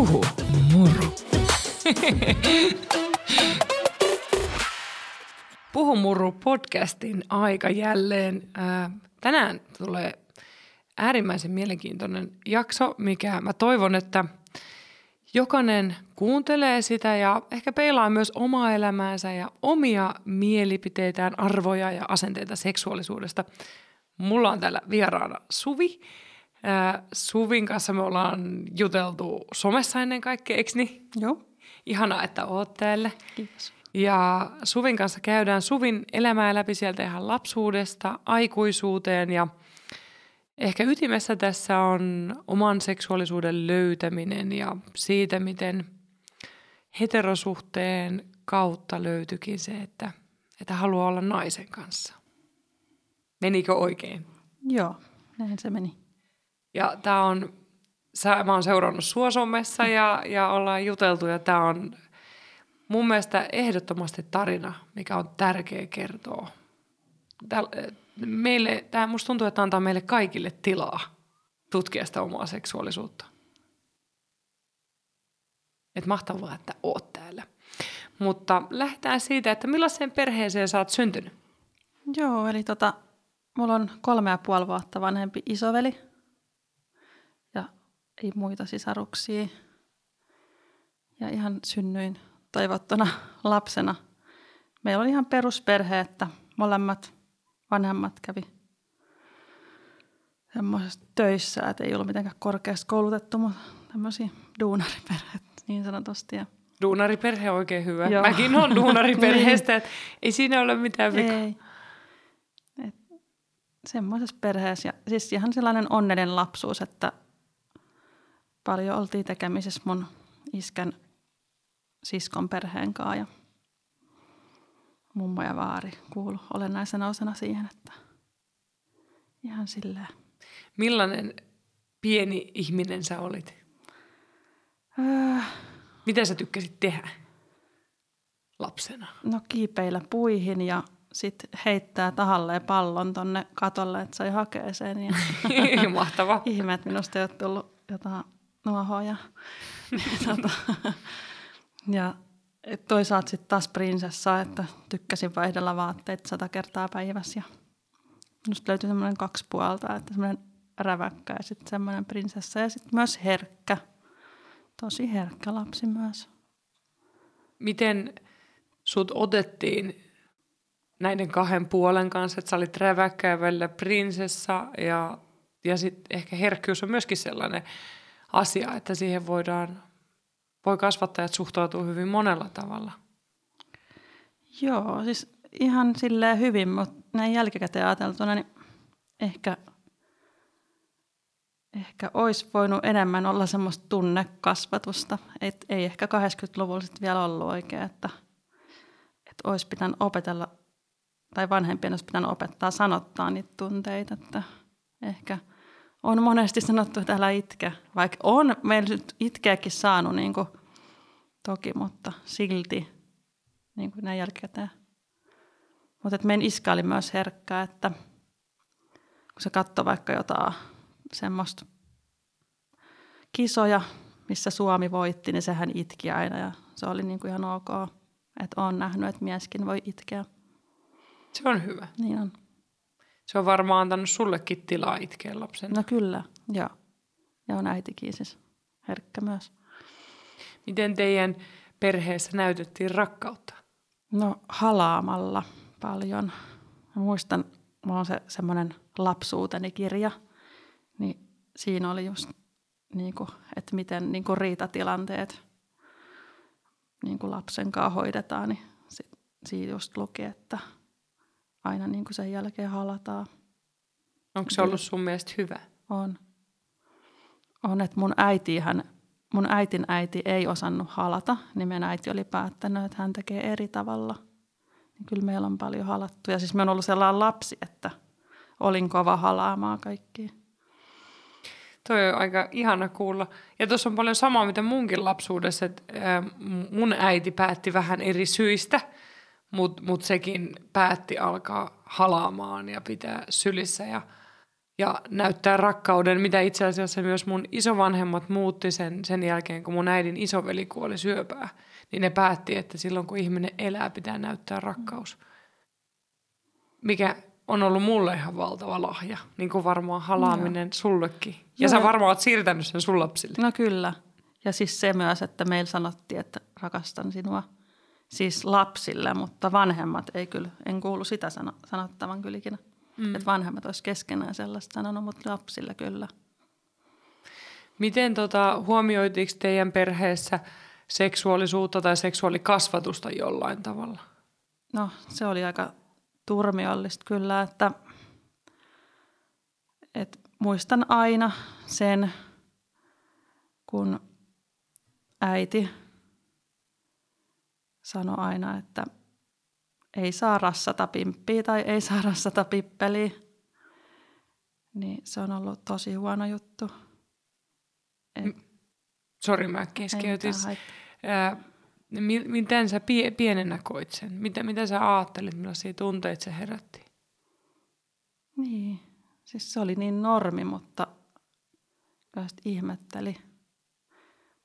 Puhu muru. Puhu muru podcastin aika jälleen. Ää, tänään tulee äärimmäisen mielenkiintoinen jakso, mikä mä toivon, että jokainen kuuntelee sitä ja ehkä peilaa myös omaa elämäänsä ja omia mielipiteitään, arvoja ja asenteita seksuaalisuudesta. Mulla on täällä vieraana Suvi. Ää, Suvin kanssa me ollaan juteltu somessa ennen kaikkea, eikö niin? Joo. Ihanaa, että oot täällä. Kiitos. Ja Suvin kanssa käydään Suvin elämää läpi sieltä ihan lapsuudesta aikuisuuteen ja ehkä ytimessä tässä on oman seksuaalisuuden löytäminen ja siitä, miten heterosuhteen kautta löytyikin se, että, että haluaa olla naisen kanssa. Menikö oikein? Joo, näin se meni. Ja tämä on, sä, mä oon seurannut sua somessa ja, ja ollaan juteltu ja tämä on mun mielestä ehdottomasti tarina, mikä on tärkeä kertoa. Tääl, meille, tää, musta tuntuu, että antaa meille kaikille tilaa tutkia sitä omaa seksuaalisuutta. Et mahtavaa, että oot täällä. Mutta lähdetään siitä, että millaiseen perheeseen sä oot syntynyt? Joo, eli tota, mulla on kolme ja puoli vuotta vanhempi isoveli ei muita sisaruksia. Ja ihan synnyin toivottuna lapsena. Meillä oli ihan perusperhe, että molemmat vanhemmat kävi semmoisessa töissä, että ei ollut mitenkään korkeasti koulutettu, mutta tämmöisiä duunariperheet niin sanotusti. Ja Duunariperhe on oikein hyvä. Joo. Mäkin on duunariperheestä, että ei siinä ole mitään vikaa. ei. Et semmoisessa perheessä. Ja siis ihan sellainen onnellinen lapsuus, että paljon oltiin tekemisissä mun iskän siskon perheen kanssa ja mummo ja vaari kuulu olennaisena osana siihen, että ihan silleen. Millainen pieni ihminen sä olit? Öö, Mitä sä tykkäsit tehdä lapsena? no kiipeillä puihin ja sitten heittää tahalleen pallon tonne katolle, että sai hakea sen. Ja Mahtava. ihme, että minusta ei ole tullut jotain nuohoja. tota, ja toisaalta sitten taas prinsessa, että tykkäsin vaihdella vaatteet sata kertaa päivässä. Ja minusta löytyi semmoinen kaksi puolta, että semmoinen räväkkä ja sitten semmoinen prinsessa ja sitten myös herkkä. Tosi herkkä lapsi myös. Miten sut otettiin näiden kahden puolen kanssa, että sä olit räväkkä ja välillä prinsessa ja, ja sitten ehkä herkkyys on myöskin sellainen asia, että siihen voidaan, voi kasvattajat suhtautua hyvin monella tavalla. Joo, siis ihan silleen hyvin, mutta näin jälkikäteen ajateltuna, niin ehkä, ehkä olisi voinut enemmän olla semmoista tunnekasvatusta. Et ei ehkä 80-luvulla sit vielä ollut oikein, että, että olisi pitänyt opetella, tai vanhempien olisi pitänyt opettaa sanottaa niitä tunteita, että ehkä on monesti sanottu, että älä itke, vaikka on meillä nyt itkeäkin saanut niin kuin, toki, mutta silti niin kuin näin jälkikäteen. Mutta meidän iskä oli myös herkkä, että kun se katsoi vaikka jotain semmoista kisoja, missä Suomi voitti, niin sehän itki aina ja se oli niin kuin ihan ok. Että on nähnyt, että mieskin voi itkeä. Se on hyvä. Niin on. Se on varmaan antanut sullekin tilaa itkeä lapsen. No kyllä, joo. Ja on äitikin siis herkkä myös. Miten teidän perheessä näytettiin rakkautta? No halaamalla paljon. Mä muistan, mulla on se semmoinen lapsuuteni kirja, niin siinä oli just, niin kuin, että miten niin kuin riitatilanteet niin kuin lapsen kanssa hoidetaan, niin sit, siinä just luki, että aina niin kuin sen jälkeen halataan. Onko se ollut sun mielestä hyvä? On. On, että mun äitihän, mun äitin äiti ei osannut halata, niin meidän äiti oli päättänyt, että hän tekee eri tavalla. Niin kyllä meillä on paljon halattu. Ja siis me on ollut sellainen lapsi, että olin kova halaamaan kaikkia. Toi on aika ihana kuulla. Ja tuossa on paljon samaa, mitä munkin lapsuudessa, että mun äiti päätti vähän eri syistä, mutta mut sekin päätti alkaa halaamaan ja pitää sylissä. Ja, ja näyttää rakkauden, mitä itse asiassa myös mun isovanhemmat muutti sen, sen jälkeen, kun mun äidin isoveli kuoli syöpää. Niin ne päätti, että silloin kun ihminen elää, pitää näyttää rakkaus. Mikä on ollut mulle ihan valtava lahja, niin kuin varmaan halaaminen no. sullekin. Ja Joo. sä varmaan oot siirtänyt sen sun lapsille. No kyllä. Ja siis se myös, että meillä sanottiin, että rakastan sinua siis lapsille, mutta vanhemmat ei kyllä, en kuulu sitä sanottavan kyllä ikinä. Mm. Että vanhemmat olisi keskenään sellaista sanonut, mutta lapsille kyllä. Miten tota, huomioitiinko teidän perheessä seksuaalisuutta tai seksuaalikasvatusta jollain tavalla? No se oli aika turmiollista kyllä, että, että muistan aina sen, kun äiti sanoi aina, että ei saa rassata pimppiä tai ei saa rassata pippeliä. Niin se on ollut tosi huono juttu. Et... Sori, mä keskeytin. Miten sä pie- pienenä koit sen? Mitä, mitä sä ajattelit, millaisia tunteita se herätti? Niin, siis se oli niin normi, mutta ihmetteli.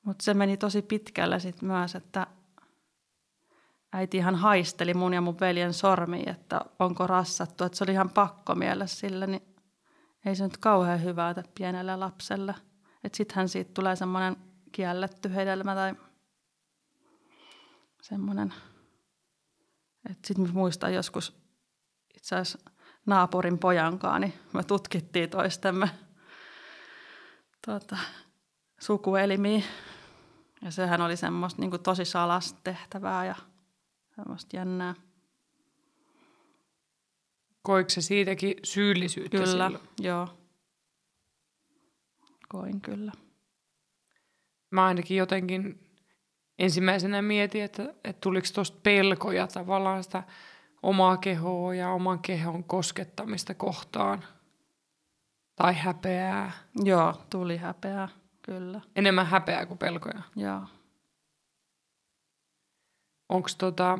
Mutta se meni tosi pitkälle sitten myös, että äiti ihan haisteli mun ja mun veljen sormi, että onko rassattu. Että se oli ihan pakko mielessä sille, niin ei se nyt kauhean hyvää pienelle lapselle. Että sittenhän siitä tulee semmoinen kielletty hedelmä tai semmoinen, että sitten muistan joskus itse asiassa naapurin pojankaan, niin me tutkittiin toistemme tuota, sukuelimiä. Ja sehän oli semmoista niin tosi salasta tehtävää ja semmoista jännää. Koiko se siitäkin syyllisyyttä Kyllä, silloin? joo. Koin kyllä. Mä ainakin jotenkin ensimmäisenä mietin, että, että tuliko tuosta pelkoja tavallaan sitä omaa kehoa ja oman kehon koskettamista kohtaan. Tai häpeää. Joo, tuli häpeää, kyllä. Enemmän häpeää kuin pelkoja. Joo. Onko tota,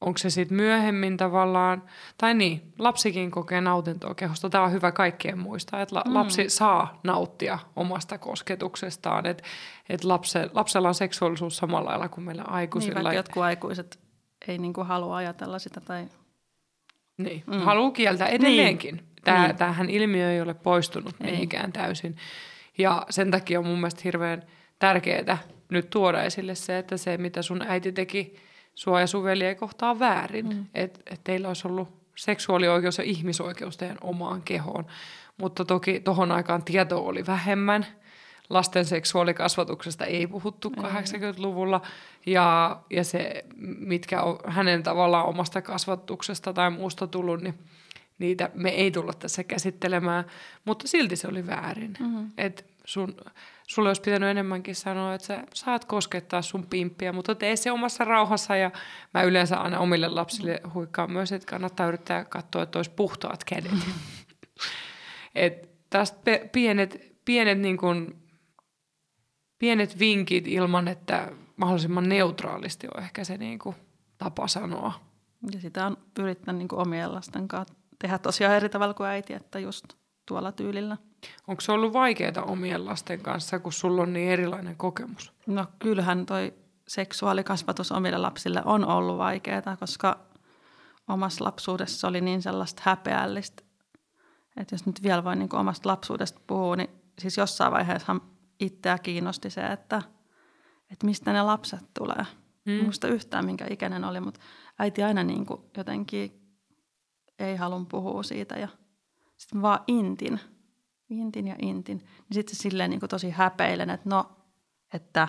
onko se sitten myöhemmin tavallaan, tai niin, lapsikin kokee nautintoa kehosta. Tämä on hyvä kaikkien muistaa, että la, mm. lapsi saa nauttia omasta kosketuksestaan. Että et lapse, lapsella on seksuaalisuus samalla lailla kuin meillä aikuisilla. Niin, jotkut aikuiset ei niinku halua ajatella sitä tai... Niin, mm. haluaa kieltää edelleenkin. Niin. Tämä, niin. Tämähän ilmiö ei ole poistunut ei. mihinkään täysin. Ja sen takia on mun mielestä hirveän tärkeää nyt tuoda esille se, että se mitä sun äiti teki sua ja sun veljeä kohtaa väärin. Mm. Että et teillä olisi ollut seksuaalioikeus ja ihmisoikeus teidän omaan kehoon. Mutta toki tohon aikaan tietoa oli vähemmän. Lasten seksuaalikasvatuksesta ei puhuttu ei. 80-luvulla. Ja, ja se, mitkä on hänen tavallaan omasta kasvatuksesta tai muusta tullut, niin niitä me ei tulla tässä käsittelemään. Mutta silti se oli väärin. Mm-hmm. Että sun sulle olisi pitänyt enemmänkin sanoa, että sä saat koskettaa sun pimppiä, mutta tee se omassa rauhassa. Ja mä yleensä aina omille lapsille huikkaan myös, että kannattaa yrittää katsoa, että olisi puhtaat kädet. Et tästä pienet, pienet, niin kuin, pienet vinkit ilman, että mahdollisimman neutraalisti on ehkä se niin kuin, tapa sanoa. Ja sitä on yrittänyt niin omien lasten kanssa tehdä tosiaan eri tavalla kuin äiti, että just tuolla tyylillä. Onko se ollut vaikeaa omien lasten kanssa, kun sulla on niin erilainen kokemus? No kyllähän toi seksuaalikasvatus omille lapsille on ollut vaikeaa, koska omassa lapsuudessa oli niin sellaista häpeällistä. Että jos nyt vielä voi niin omasta lapsuudesta puhua, niin siis jossain vaiheessa itseä kiinnosti se, että, että mistä ne lapset tulee. Mm. Muista yhtään minkä ikäinen oli, mutta äiti aina niin kuin jotenkin ei halun puhua siitä ja sitten vaan intin – intin ja intin, niin sitten silleen niin kuin tosi häpeilen, että no, että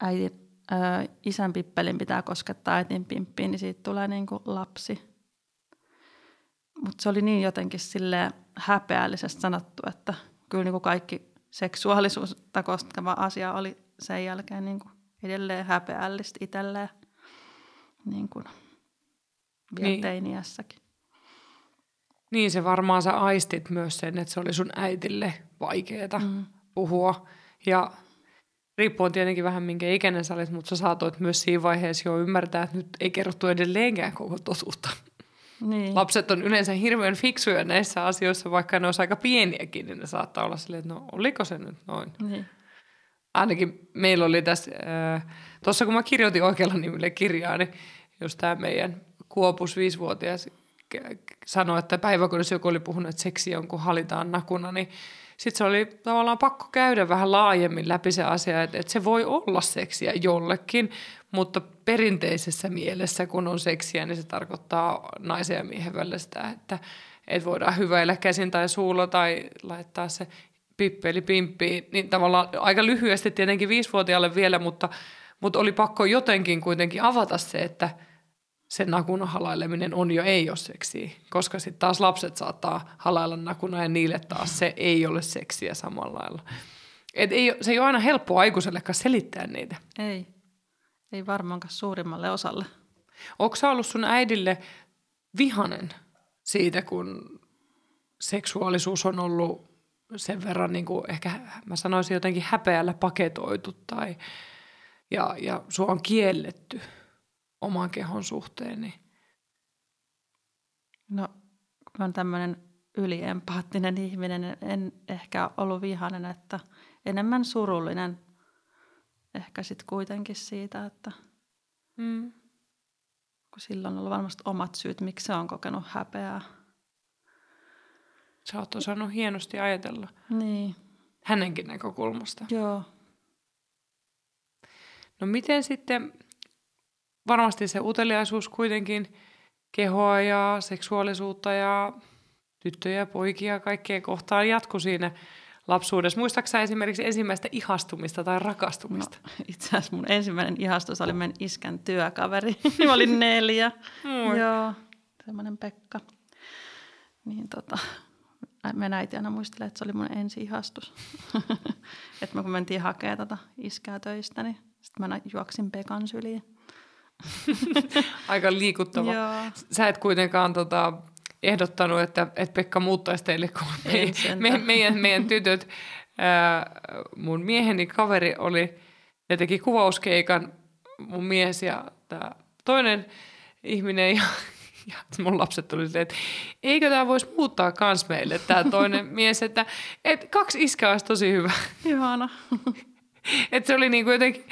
äiti, ää, isän pippelin pitää koskettaa äitin pimppiin, niin siitä tulee niin kuin lapsi. Mutta se oli niin jotenkin sille häpeällisesti sanottu, että kyllä niin kuin kaikki seksuaalisuutta koskeva asia oli sen jälkeen niin kuin edelleen häpeällistä itselleen niin kuin vielä niin. teiniässäkin. Niin se varmaan sä aistit myös sen, että se oli sun äitille vaikeeta mm. puhua. Ja riippuen tietenkin vähän minkä ikäinen sä olit, mutta sä saatoit myös siinä vaiheessa jo ymmärtää, että nyt ei kerrottu edelleenkään koko totuutta. Niin. Lapset on yleensä hirveän fiksuja näissä asioissa, vaikka ne olisi aika pieniäkin, niin ne saattaa olla silleen, että no oliko se nyt noin. Niin. Ainakin meillä oli tässä, äh, tuossa kun mä kirjoitin oikealla nimellä kirjaa, niin just tämä meidän Kuopus viisivuotias sanoi, että päiväkodissa joku oli puhunut, että seksi on kun halitaan nakuna, niin sitten se oli tavallaan pakko käydä vähän laajemmin läpi se asia, että, että se voi olla seksiä jollekin, mutta perinteisessä mielessä, kun on seksiä, niin se tarkoittaa naisen ja miehen välillä sitä, että, että voidaan hyväillä käsin tai suulla tai laittaa se pippeli pimppiin, niin tavallaan aika lyhyesti tietenkin viisivuotiaalle vielä, mutta, mutta oli pakko jotenkin kuitenkin avata se, että – se nakun halaileminen on jo ei ole seksiä, koska sitten taas lapset saattaa halailla nakuna ja niille taas se ei ole seksiä samalla lailla. Et ei, se ei ole aina helppoa aikuisellekaan selittää niitä. Ei. Ei varmaankaan suurimmalle osalle. Onko sä ollut sun äidille vihanen siitä, kun seksuaalisuus on ollut sen verran, niin kuin ehkä mä sanoisin jotenkin häpeällä paketoitu tai, ja, ja sua on kielletty? Oman kehon suhteen? Niin... No, kun oon tämmöinen yliempaattinen ihminen, en ehkä ollut vihainen, että enemmän surullinen ehkä sitten kuitenkin siitä, että mm. kun silloin on ollut varmasti omat syyt, miksi se on kokenut häpeää. Sä oot osannut hienosti ajatella. Niin. Hänenkin näkökulmasta. Joo. No miten sitten, varmasti se uteliaisuus kuitenkin kehoa ja seksuaalisuutta ja tyttöjä ja poikia kaikkea kohtaan jatku siinä lapsuudessa. Muistaaksä esimerkiksi ensimmäistä ihastumista tai rakastumista? No, itse asiassa mun ensimmäinen ihastus oli meidän iskän työkaveri. Mä olin neljä. Moi. Joo, semmoinen Pekka. Niin tota, meidän äiti aina muistelee, että se oli mun ensi ihastus. että kun mentiin hakemaan tota iskää töistä, niin sitten mä juoksin Pekan syliin. Aika liikuttava. Joo. Sä et kuitenkaan tota, ehdottanut, että, että Pekka muuttaisi teille, kun me, me, meidän, meidän tytöt, ää, mun mieheni kaveri oli, ne teki kuvauskeikan, mun mies ja tämä toinen ihminen ja, ja mun lapset tuli silleen, että eikö tämä voisi muuttaa kans meille, tämä toinen mies, että, että kaksi iskää olisi tosi hyvä. Ihana. Et se oli niinku jotenkin,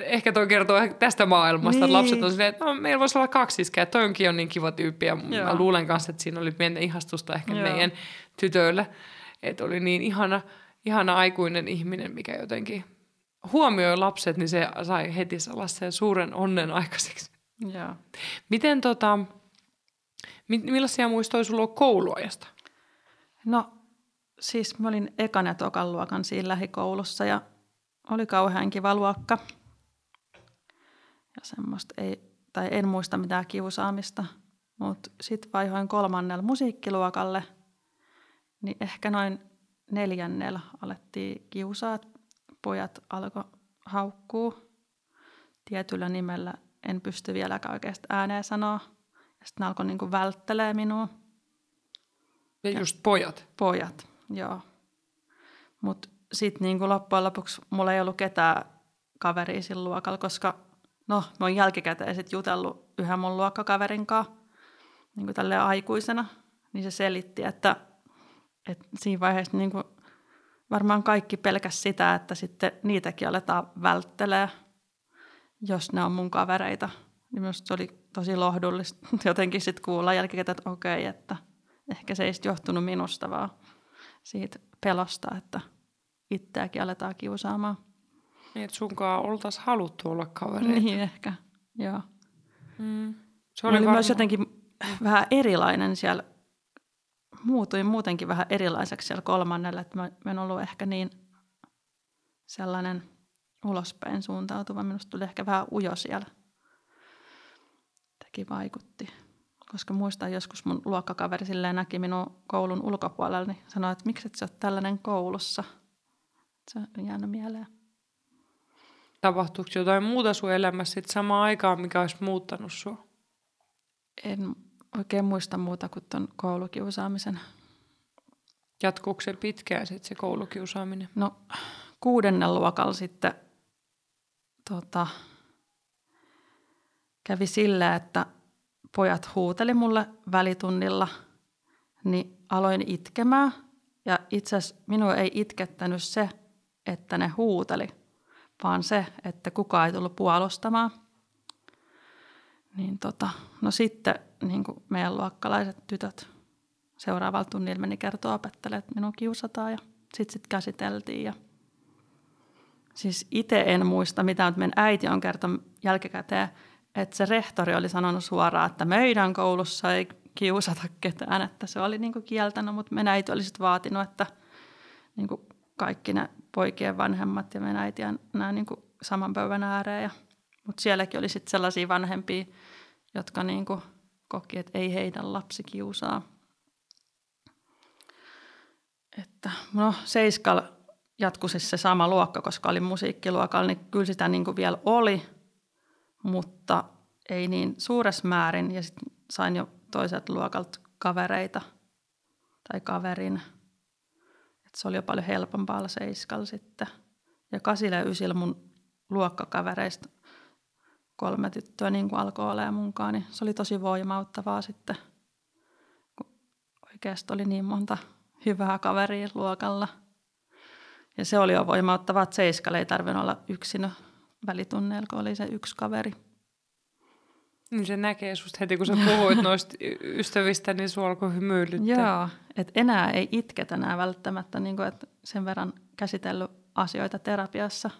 ehkä toi kertoo tästä maailmasta, niin. että lapset on silleen, että no, meillä voisi olla kaksi iskeä, että onkin on niin kiva tyyppi. Ja Joo. mä luulen kanssa, että siinä oli pientä ihastusta ehkä Joo. meidän tytöillä. Että oli niin ihana, ihana aikuinen ihminen, mikä jotenkin huomioi lapset, niin se sai heti sellaisen suuren onnen aikaiseksi. Joo. Miten tota, millaisia muistoja sulla on kouluajasta? No siis mä olin ekan ja tokan luokan siinä lähikoulussa ja oli kauhean kiva luokka. Ja semmoista ei, tai en muista mitään kiusaamista, mutta sitten vaihoin kolmannella musiikkiluokalle, niin ehkä noin neljännellä alettiin kiusaa, pojat alkoi haukkuu tietyllä nimellä. En pysty vieläkään oikeasti ääneen sanoa. Ja sitten alkoi niinku välttelee minua. Ja just pojat? Pojat, joo. Mutta sitten niin loppujen lopuksi mulla ei ollut ketään kaveria sillä luokalla, koska no, mä oon jälkikäteen sit jutellut yhden mun luokkakaverin kanssa niin aikuisena, niin se selitti, että, että siinä vaiheessa niin kuin varmaan kaikki pelkäs sitä, että sitten niitäkin aletaan välttelee, jos ne on mun kavereita. Niin minusta se oli tosi lohdullista jotenkin sitten kuulla jälkikäteen, että okei, että ehkä se ei johtunut minusta, vaan siitä pelosta, että – itseäkin aletaan kiusaamaan. Niin, että sunkaan oltaisiin haluttu olla kavereita. Niin ehkä, joo. Mm. Se oli, oli varma... myös jotenkin vähän erilainen siellä, muutuin muutenkin vähän erilaiseksi siellä kolmannella, että mä, en ollut ehkä niin sellainen ulospäin suuntautuva. Minusta tuli ehkä vähän ujo siellä. Teki vaikutti. Koska muistan joskus mun luokkakaveri silleen näki minun koulun ulkopuolella, niin sanoi, että miksi et sä oot tällainen koulussa – se on jäänyt mieleen. Tapahtuuko jotain muuta sun elämässä sit samaan aikaan, mikä olisi muuttanut sua? En oikein muista muuta kuin tuon koulukiusaamisen. Jatkuuko se pitkään sit se koulukiusaaminen? No kuudennen luokalla sitten tota, kävi sillä, että pojat huuteli mulle välitunnilla, niin aloin itkemään. Ja itse asiassa minua ei itkettänyt se, että ne huuteli, vaan se, että kukaan ei tullut puolustamaan. Niin tota, no sitten niin kuin meidän luokkalaiset tytöt seuraavalla tunnilla meni kertoa opettajalle, että minun kiusataan ja sitten sit käsiteltiin. Ja siis itse en muista mitään, mutta meidän äiti on kertonut jälkikäteen, että se rehtori oli sanonut suoraan, että meidän koulussa ei kiusata ketään, että se oli niin kuin kieltänyt, mutta meidän äiti oli sitten vaatinut, että niin kuin kaikki ne poikien vanhemmat ja meidän äiti ja nämä niin kuin saman pöydän ääreen. Ja, mutta sielläkin oli sitten sellaisia vanhempia, jotka niin kuin koki, että ei heidän lapsi kiusaa. Että no Seiskal jatkui siis se sama luokka, koska oli musiikkiluokalla, niin kyllä sitä niin kuin vielä oli, mutta ei niin suuressa määrin. Ja sitten sain jo toiset luokalta kavereita tai kaverin. Se oli jo paljon helpompaa Seiskalla sitten. Ja kasilla ja ysillä mun luokkakavereista kolme tyttöä niin kuin alkoi olemaan munkaan, niin se oli tosi voimauttavaa sitten, kun oikeasti oli niin monta hyvää kaveria luokalla. Ja se oli jo voimauttavaa, että Seiskalle ei tarvinnut olla yksin välitunneilla, kun oli se yksi kaveri. Niin se näkee susta heti, kun sä puhuit noista ystävistä, niin sua alkoi hymyilyttää. Joo, että enää ei itketä enää välttämättä, niin että sen verran käsitellyt asioita terapiassa.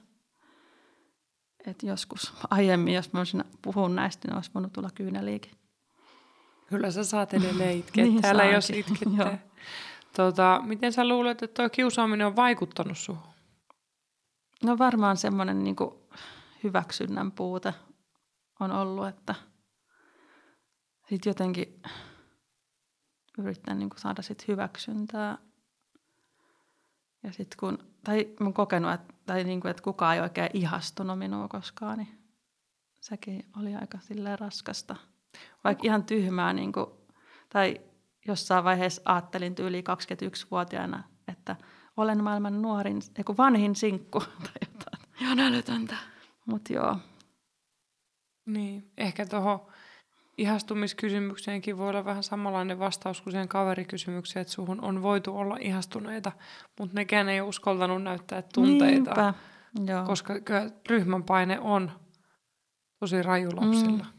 Että joskus aiemmin, jos mä olisin puhunut näistä, niin olisi voinut tulla kyyneliikin. Kyllä sä saat edelleen itkeä niin täällä, saankin. jos itkettää. Tota, miten sä luulet, että tuo kiusaaminen on vaikuttanut suhun? No varmaan semmoinen niin hyväksynnän puute on ollut, että sitten jotenkin yritän niin saada sit hyväksyntää. Ja sitten kun, tai mä kokenut, että, tai niin kuin, että kukaan ei oikein ihastunut minua koskaan, niin sekin oli aika silleen raskasta. Vaikka ihan tyhmää, niin kuin, tai jossain vaiheessa ajattelin yli 21-vuotiaana, että olen maailman nuorin, eiku vanhin sinkku tai jotain. Ihan älytöntä. Mutta joo. Niin, ehkä tuohon ihastumiskysymykseenkin voi olla vähän samanlainen vastaus kuin siihen kaverikysymykseen, että suhun on voitu olla ihastuneita, mutta nekään ei uskaltanut näyttää tunteita. Niinpä. Joo. Koska ryhmän paine on tosi raju lapsilla. Mm.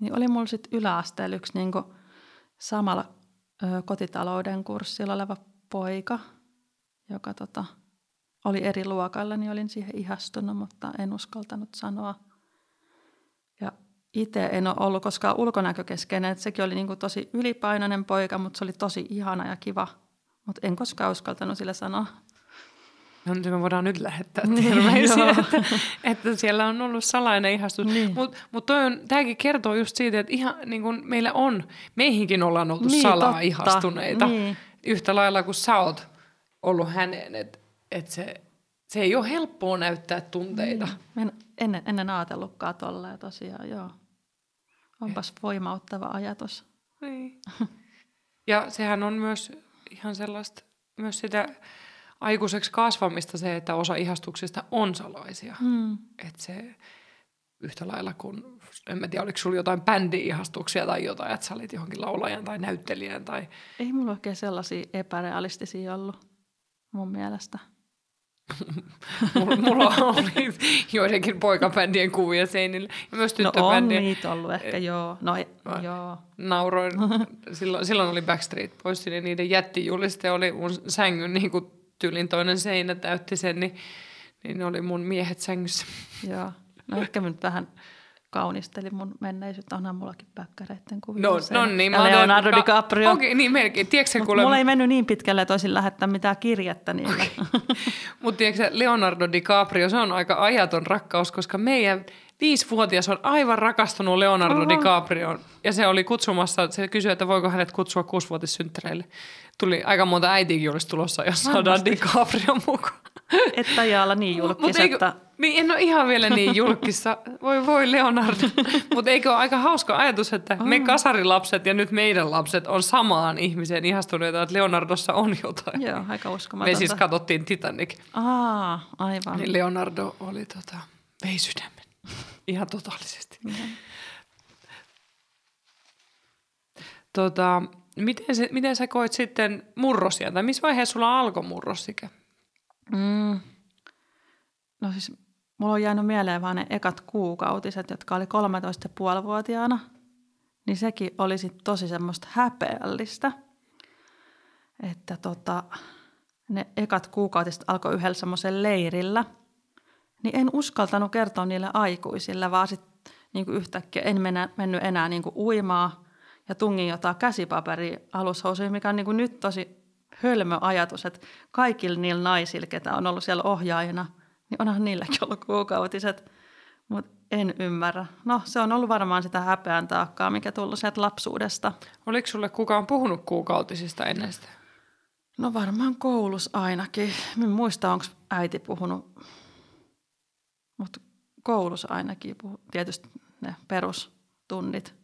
Niin oli mulla sitten yläasteella yksi niinku samalla ö, kotitalouden kurssilla oleva poika, joka tota, oli eri luokalla, niin olin siihen ihastunut, mutta en uskaltanut sanoa. Itse en ole ollut koskaan ulkonäkökeskeinen, että sekin oli niinku tosi ylipainoinen poika, mutta se oli tosi ihana ja kiva. Mutta en koskaan uskaltanut sille sanoa. No niin me voidaan nyt lähettää niin, terveisiä, että, että siellä on ollut salainen ihastus. Niin. Mutta mut tämäkin kertoo just siitä, että ihan niin kun meillä on, meihinkin ollaan oltu niin, salaa totta. ihastuneita. Niin. Yhtä lailla kuin sä oot ollut häneen, että et se, se ei ole helppoa näyttää tunteita. Niin. En ennen, ennen ajatellutkaan tolleen tosiaan, joo. Onpas voimauttava ajatus. Niin. Ja sehän on myös ihan sellaista, myös sitä aikuiseksi kasvamista se, että osa ihastuksista on salaisia. Mm. Että se yhtä lailla kuin, en mä tiedä, oliko sulla jotain bändi-ihastuksia tai jotain, että sä olit johonkin laulajan tai näyttelijän tai... Ei mulla oikein sellaisia epärealistisia ollut mun mielestä. Mulla, oli joidenkin poikabändien kuvia seinillä ja myös tyttöbändien. No on niitä ollut ehkä, joo. No, joo. Nauroin. Silloin, silloin oli Backstreet Boys ja niiden jättijuliste oli mun sängyn niin kuin tyylin toinen seinä täytti sen, niin, niin ne oli mun miehet sängyssä. Joo, no ehkä mä nyt vähän kaunistelin mun menneisyyttä. Onhan mullakin päkkäreiden kuvia. No, no niin. Ja Leonardo ka- DiCaprio. Okei, okay, niin melkein. Tiedätkö, kuule... Mulla ei mennyt niin pitkälle, että olisin lähettää mitään kirjettä niille. Okay. Mutta tiedätkö, Leonardo DiCaprio, se on aika ajaton rakkaus, koska meidän viisivuotias on aivan rakastunut Leonardo Oho. DiCaprioon. Ja se oli kutsumassa, se kysyi, että voiko hänet kutsua kuusivuotissynttäreille. Tuli aika monta äitiäkin olisi tulossa, jos saadaan DiCaprio mukaan. Että jaalla niin julkis, että... Niin, en ole ihan vielä niin julkissa. Voi voi Leonardo. Mutta eikö ole aika hauska ajatus, että me kasarilapset ja nyt meidän lapset on samaan ihmiseen ihastuneita, että Leonardossa on jotain. Joo, aika uskomatonta. Me siis katsottiin Titanic. Aa, aivan. Niin Leonardo oli tota, vei sydämen. Ihan totaalisesti. Mm-hmm. Tota, miten, se, miten sä koit sitten murrosia? Tai missä vaiheessa sulla alkoi murrosikä? Mm. No siis mulla on jäänyt mieleen vaan ne ekat kuukautiset, jotka oli 13,5-vuotiaana. Niin sekin oli sit tosi semmoista häpeällistä. Että tota, ne ekat kuukautiset alkoi yhdellä semmoisen leirillä. Niin en uskaltanut kertoa niille aikuisille, vaan sitten niin yhtäkkiä en mennä, mennyt enää niin uimaa ja tungin jotain käsipaperia alushousuihin, mikä on niin nyt tosi hölmö ajatus, että kaikilla niillä naisilla, ketä on ollut siellä ohjaajana, niin onhan niilläkin ollut kuukautiset, mutta en ymmärrä. No se on ollut varmaan sitä häpeän taakkaa, mikä tullut sieltä lapsuudesta. Oliko sulle kukaan puhunut kuukautisista ennen sitä? No varmaan koulussa ainakin. En muista, onko äiti puhunut, mutta koulussa ainakin puhu, tietysti ne perustunnit.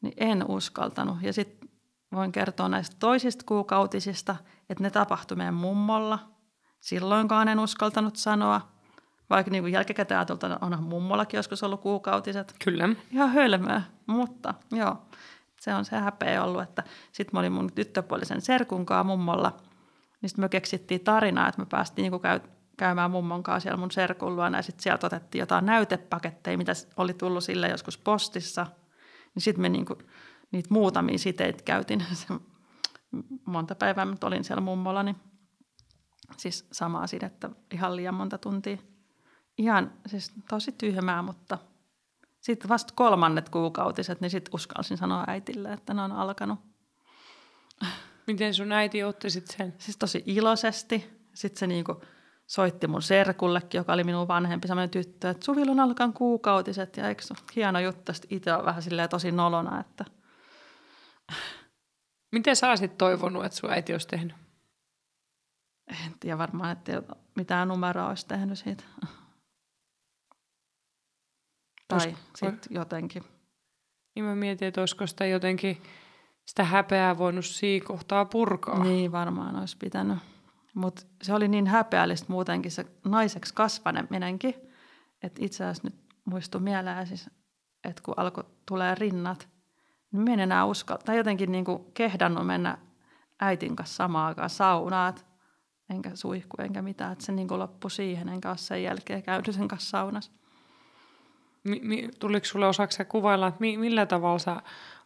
Niin en uskaltanut. Ja sitten voin kertoa näistä toisista kuukautisista, että ne tapahtui meidän mummolla. Silloinkaan en uskaltanut sanoa, vaikka niin kuin jälkikäteen ajateltu, että onhan mummollakin joskus ollut kuukautiset. Kyllä. Ihan hölmöä, mutta joo, se on se häpeä ollut, että sitten mä olin mun tyttöpuolisen serkunkaan mummolla, niin sitten me keksittiin tarinaa, että me päästiin niin kuin käy, käymään mummon kanssa siellä mun serkun luona ja sitten sieltä otettiin jotain näytepaketteja, mitä oli tullut sille joskus postissa, niin sitten me niin kuin niitä muutamia siteitä käytin. monta päivää mä olin siellä mummolla, niin siis samaa sidettä ihan liian monta tuntia. Ihan siis tosi tyhmää, mutta sitten vasta kolmannet kuukautiset, niin sitten uskalsin sanoa äitille, että ne on alkanut. Miten sun äiti otti sitten sen? Siis tosi iloisesti. Sitten se niinku soitti mun serkullekin, joka oli minun vanhempi, semmoinen tyttö, että Suvilla on alkan kuukautiset ja eikö hieno juttu. Sitten itse on vähän silleen tosi nolona, että – Miten sä olisit toivonut, että sun äiti olisi tehnyt? En tiedä varmaan, että mitään numeroa olisi tehnyt siitä. Tai sitten jotenkin. Niin mä mietin, että olisiko sitä jotenkin sitä häpeää voinut siinä kohtaa purkaa. Niin varmaan olisi pitänyt. Mutta se oli niin häpeällistä muutenkin se naiseksi kasvaneminenkin, että itse asiassa nyt muistui mieleen siis, että kun alkoi tulee rinnat, niin minä en enää uskalla, tai jotenkin niin kehdannut mennä äitin kanssa samaan aikaan saunaat, enkä suihku enkä mitään, että se niin loppui siihen, enkä ole sen jälkeen käynyt sen kanssa saunassa. Mi- mi- tuliko sinulle osaksi kuvailla, että mi- millä tavalla sä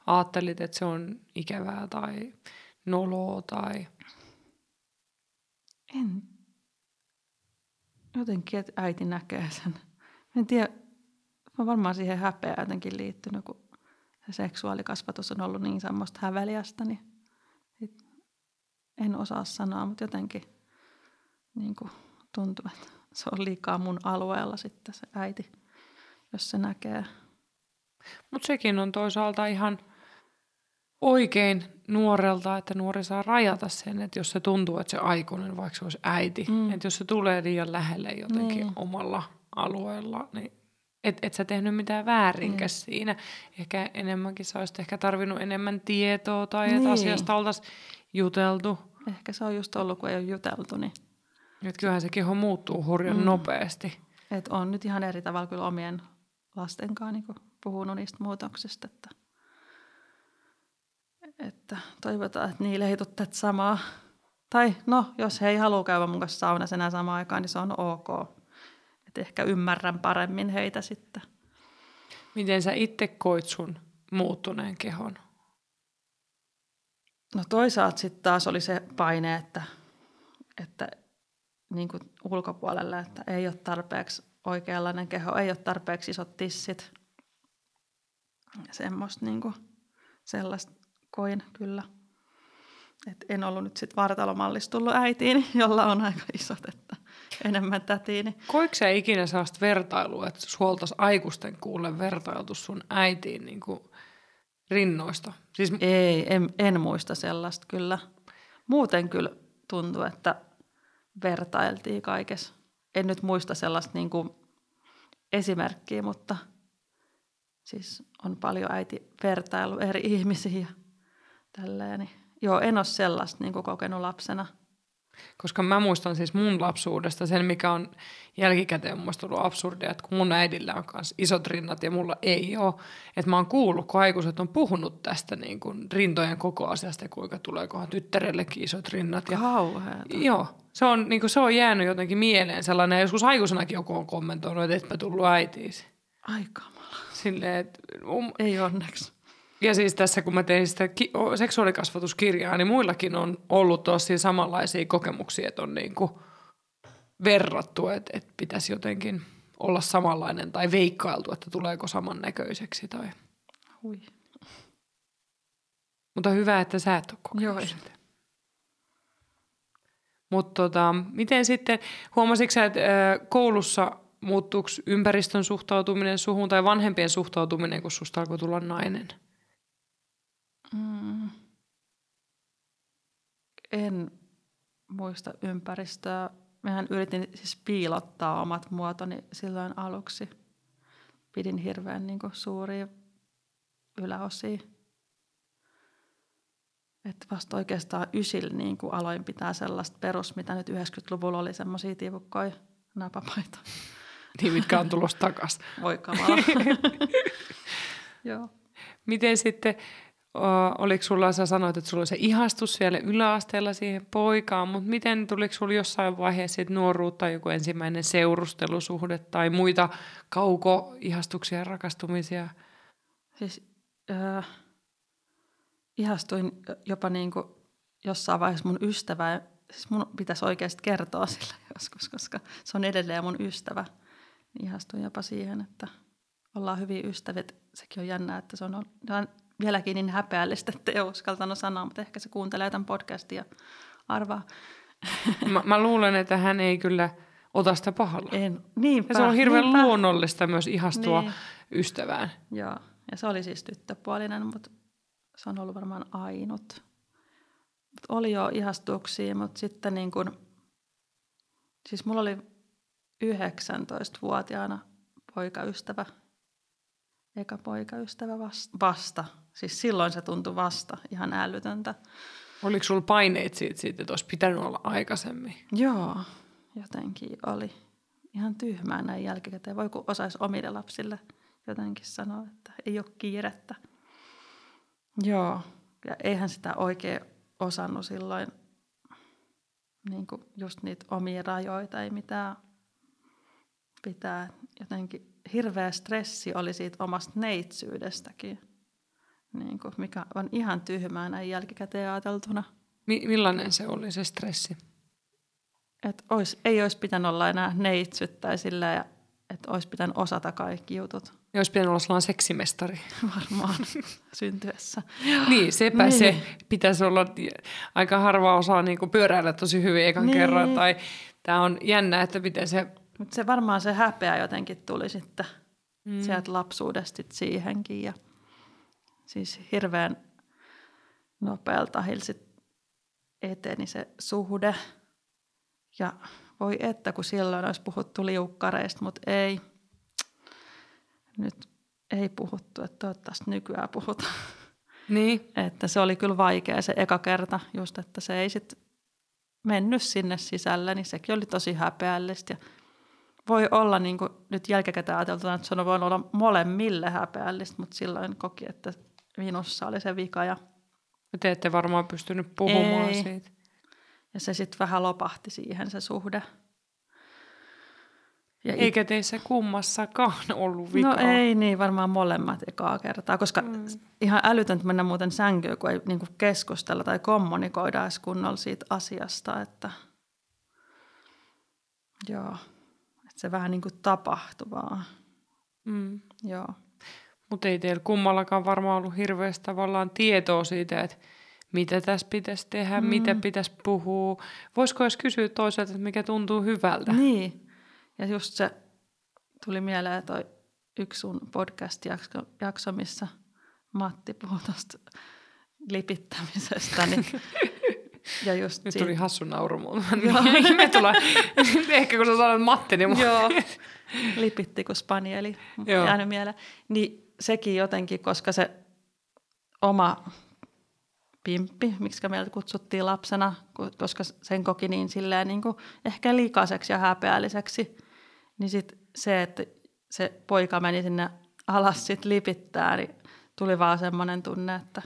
ajattelit, että se on ikävää tai noloa tai... En. Jotenkin, että äiti näkee sen. En tiedä, on varmaan siihen häpeä jotenkin liittynyt, kun se seksuaalikasvatus on ollut niin semmoista häveliästä, niin en osaa sanoa, mutta jotenkin niin kuin tuntuu, että se on liikaa mun alueella sitten se äiti, jos se näkee. Mutta sekin on toisaalta ihan oikein nuorelta, että nuori saa rajata sen, että jos se tuntuu, että se aikuinen, vaikka se olisi äiti, mm. että jos se tulee liian lähelle jotenkin niin. omalla alueella, niin et, et sä tehnyt mitään väärinkä mm. siinä. Ehkä enemmänkin sä olisit ehkä tarvinnut enemmän tietoa tai niin. että asiasta oltaisiin juteltu. Ehkä se on just ollut, kun ei ole juteltu. Niin... Et kyllähän se keho muuttuu hurjan mm. nopeasti. Et on nyt ihan eri tavalla kyllä omien lasten kanssa niin puhunut niistä muutoksista. Että, että toivotaan, että niille ei tule tätä samaa. Tai no, jos he ei halua käydä mun kanssa saunassa enää samaan aikaan, niin se on ok että ehkä ymmärrän paremmin heitä sitten. Miten sä itse koit sun muuttuneen kehon? No toisaalta sitten taas oli se paine, että, että niin kuin ulkopuolelle, että ei ole tarpeeksi oikeanlainen keho, ei ole tarpeeksi isot tissit. Semmoista niin kuin, sellaista koin kyllä. Et en ollut nyt sitten vartalomallista tullut äitiin, jolla on aika isot, että enemmän tätiini. Koiko sä ikinä sellaista vertailua, että suoltas aikuisten kuulle vertailtu sun äitiin niin kuin rinnoista? Siis... Ei, en, en muista sellaista kyllä. Muuten kyllä tuntuu, että vertailtiin kaikessa. En nyt muista sellaista niin kuin esimerkkiä, mutta siis on paljon äiti vertailu eri ihmisiä tälleen. Niin joo, en ole sellaista niin kuin kokenut lapsena – Koska mä muistan siis mun lapsuudesta sen, mikä on jälkikäteen mun ollut absurdia, että kun mun äidillä on myös isot rinnat ja mulla ei ole, että mä oon kuullut, kun aikuiset on puhunut tästä niin kuin rintojen koko asiasta ja kuinka tuleekohan tyttärellekin isot rinnat. Ja, Kauheeta. joo, se on, niin kuin, se on jäänyt jotenkin mieleen sellainen, joskus aikuisenakin joku on kommentoinut, että et mä tullut äitiisi. Ai kamala. Silleen, että um, Ei onneksi. Ja siis tässä, kun mä tein sitä ki- seksuaalikasvatuskirjaa, niin muillakin on ollut tosi samanlaisia kokemuksia, että on niin kuin verrattu, että, että pitäisi jotenkin olla samanlainen tai veikkailtu, että tuleeko samannäköiseksi. Tai... Hui. Mutta hyvä, että sä et ole kokenut Joo. sitä. Mutta tota, miten sitten, huomasitko että koulussa muuttuuko ympäristön suhtautuminen suhun tai vanhempien suhtautuminen, kun susta alkoi tulla nainen? Mm. En muista ympäristöä. Mehän yritin siis piilottaa omat muotoni silloin aluksi. Pidin hirveän niin kuin, suuria yläosia. Että vasta oikeastaan ysillä niin kuin aloin pitää sellaista perus, mitä nyt 90-luvulla oli semmoisia tiivukkoja napapaita. Niin, mitkä on tulossa takaisin. Voi kamala. Joo. Miten sitten, oliko sulla, sä sanoit, että sulla oli se ihastus siellä yläasteella siihen poikaan, mutta miten tuliko sulla jossain vaiheessa sit nuoruutta joku ensimmäinen seurustelusuhde tai muita kaukoihastuksia ja rakastumisia? Siis äh, ihastuin jopa niin kuin jossain vaiheessa mun ystävää. Siis mun pitäisi oikeasti kertoa sille joskus, koska se on edelleen mun ystävä. Ihastuin jopa siihen, että ollaan hyviä ystäviä. Sekin on jännää, että se on vieläkin niin häpeällistä, että ei ole uskaltanut sanoa, mutta ehkä se kuuntelee tämän podcastia ja arvaa. Mä, mä luulen, että hän ei kyllä ota sitä pahalla. En, niinpä, Ja se on hirveän niinpä. luonnollista myös ihastua Niin. ystävään. Joo, ja se oli siis tyttöpuolinen, mutta se on ollut varmaan ainut. Mut oli jo ihastuksia, mutta sitten niin kun, siis mulla oli 19-vuotiaana poikaystävä, eka poikaystävä vasta. vasta. Siis silloin se tuntui vasta ihan älytöntä. Oliko sulla paineet siitä, siitä, että olisi pitänyt olla aikaisemmin? Joo, jotenkin oli ihan tyhmää näin jälkikäteen. Voi kun osaisi omille lapsille jotenkin sanoa, että ei ole kiirettä. Joo, ja eihän sitä oikein osannut silloin niin kuin just niitä omia rajoita, ei mitään pitää. Jotenkin hirveä stressi oli siitä omasta neitsyydestäkin, niin kuin, mikä on ihan tyhmää näin jälkikäteen ajateltuna. Mi- millainen se oli se stressi? Että ois, ei olisi pitänyt olla enää neitsyt tai sillä, ja, että olisi pitänyt osata kaikki jutut Ja olisi pitänyt olla sellainen seksimestari. varmaan syntyessä. Niin, sepä Niin. se. Pitäisi olla, aika harva osaa niin kuin pyöräillä tosi hyvin ekan Niin. kerran. Tai tämä on jännä, että miten se... Mutta se varmaan se häpeä jotenkin tuli sitten mm. sieltä lapsuudesta sit siihenkin. Ja siis hirveän nopealta hilsit eteni se suhde. Ja voi että, kun silloin olisi puhuttu liukkareista, mutta ei. Nyt ei puhuttu, että toivottavasti nykyään puhutaan. Niin, Että se oli kyllä vaikea se eka kerta, just että se ei sitten mennyt sinne sisälle, niin sekin oli tosi häpeällistä. Ja voi olla niin kuin nyt jälkikäteen ajateltuna, että se on voinut olla molemmille häpeällistä, mutta silloin koki, että minussa oli se vika ja, te ette varmaan pystynyt puhumaan Ei. siitä. ja se sitten vähän lopahti siihen se suhde. Ja Eikä teissä kummassakaan ollut vikaa. No ei niin, varmaan molemmat ekaa kertaa, koska mm. ihan älytöntä mennä muuten sänkyyn, kun ei niin kuin keskustella tai kommunikoida edes kunnolla siitä asiasta, että joo, että se vähän niin kuin tapahtui vaan, Mm. joo. Mutta ei teillä kummallakaan varmaan ollut hirveästi tavallaan tietoa siitä, että mitä tässä pitäisi tehdä, mm. mitä pitäisi puhua. Voisiko edes kysyä toiselta, että mikä tuntuu hyvältä? Niin, ja just se tuli mieleen toi yksi sun podcast-jakso, jakso, missä Matti puhui tuosta lipittämisestä, niin, ja just Nyt siitä- tuli hassu nauru mulle. Me tulee, ehkä kun sä sanot Matti, niin Joo. Lipitti kuin spanieli, jäänyt mieleen. Niin sekin jotenkin, koska se oma pimppi, miksi meiltä kutsuttiin lapsena, koska sen koki niin silleen niin kuin ehkä likaiseksi ja häpeälliseksi. Niin sit se, että se poika meni sinne alas sit lipittää, niin tuli vaan semmoinen tunne, että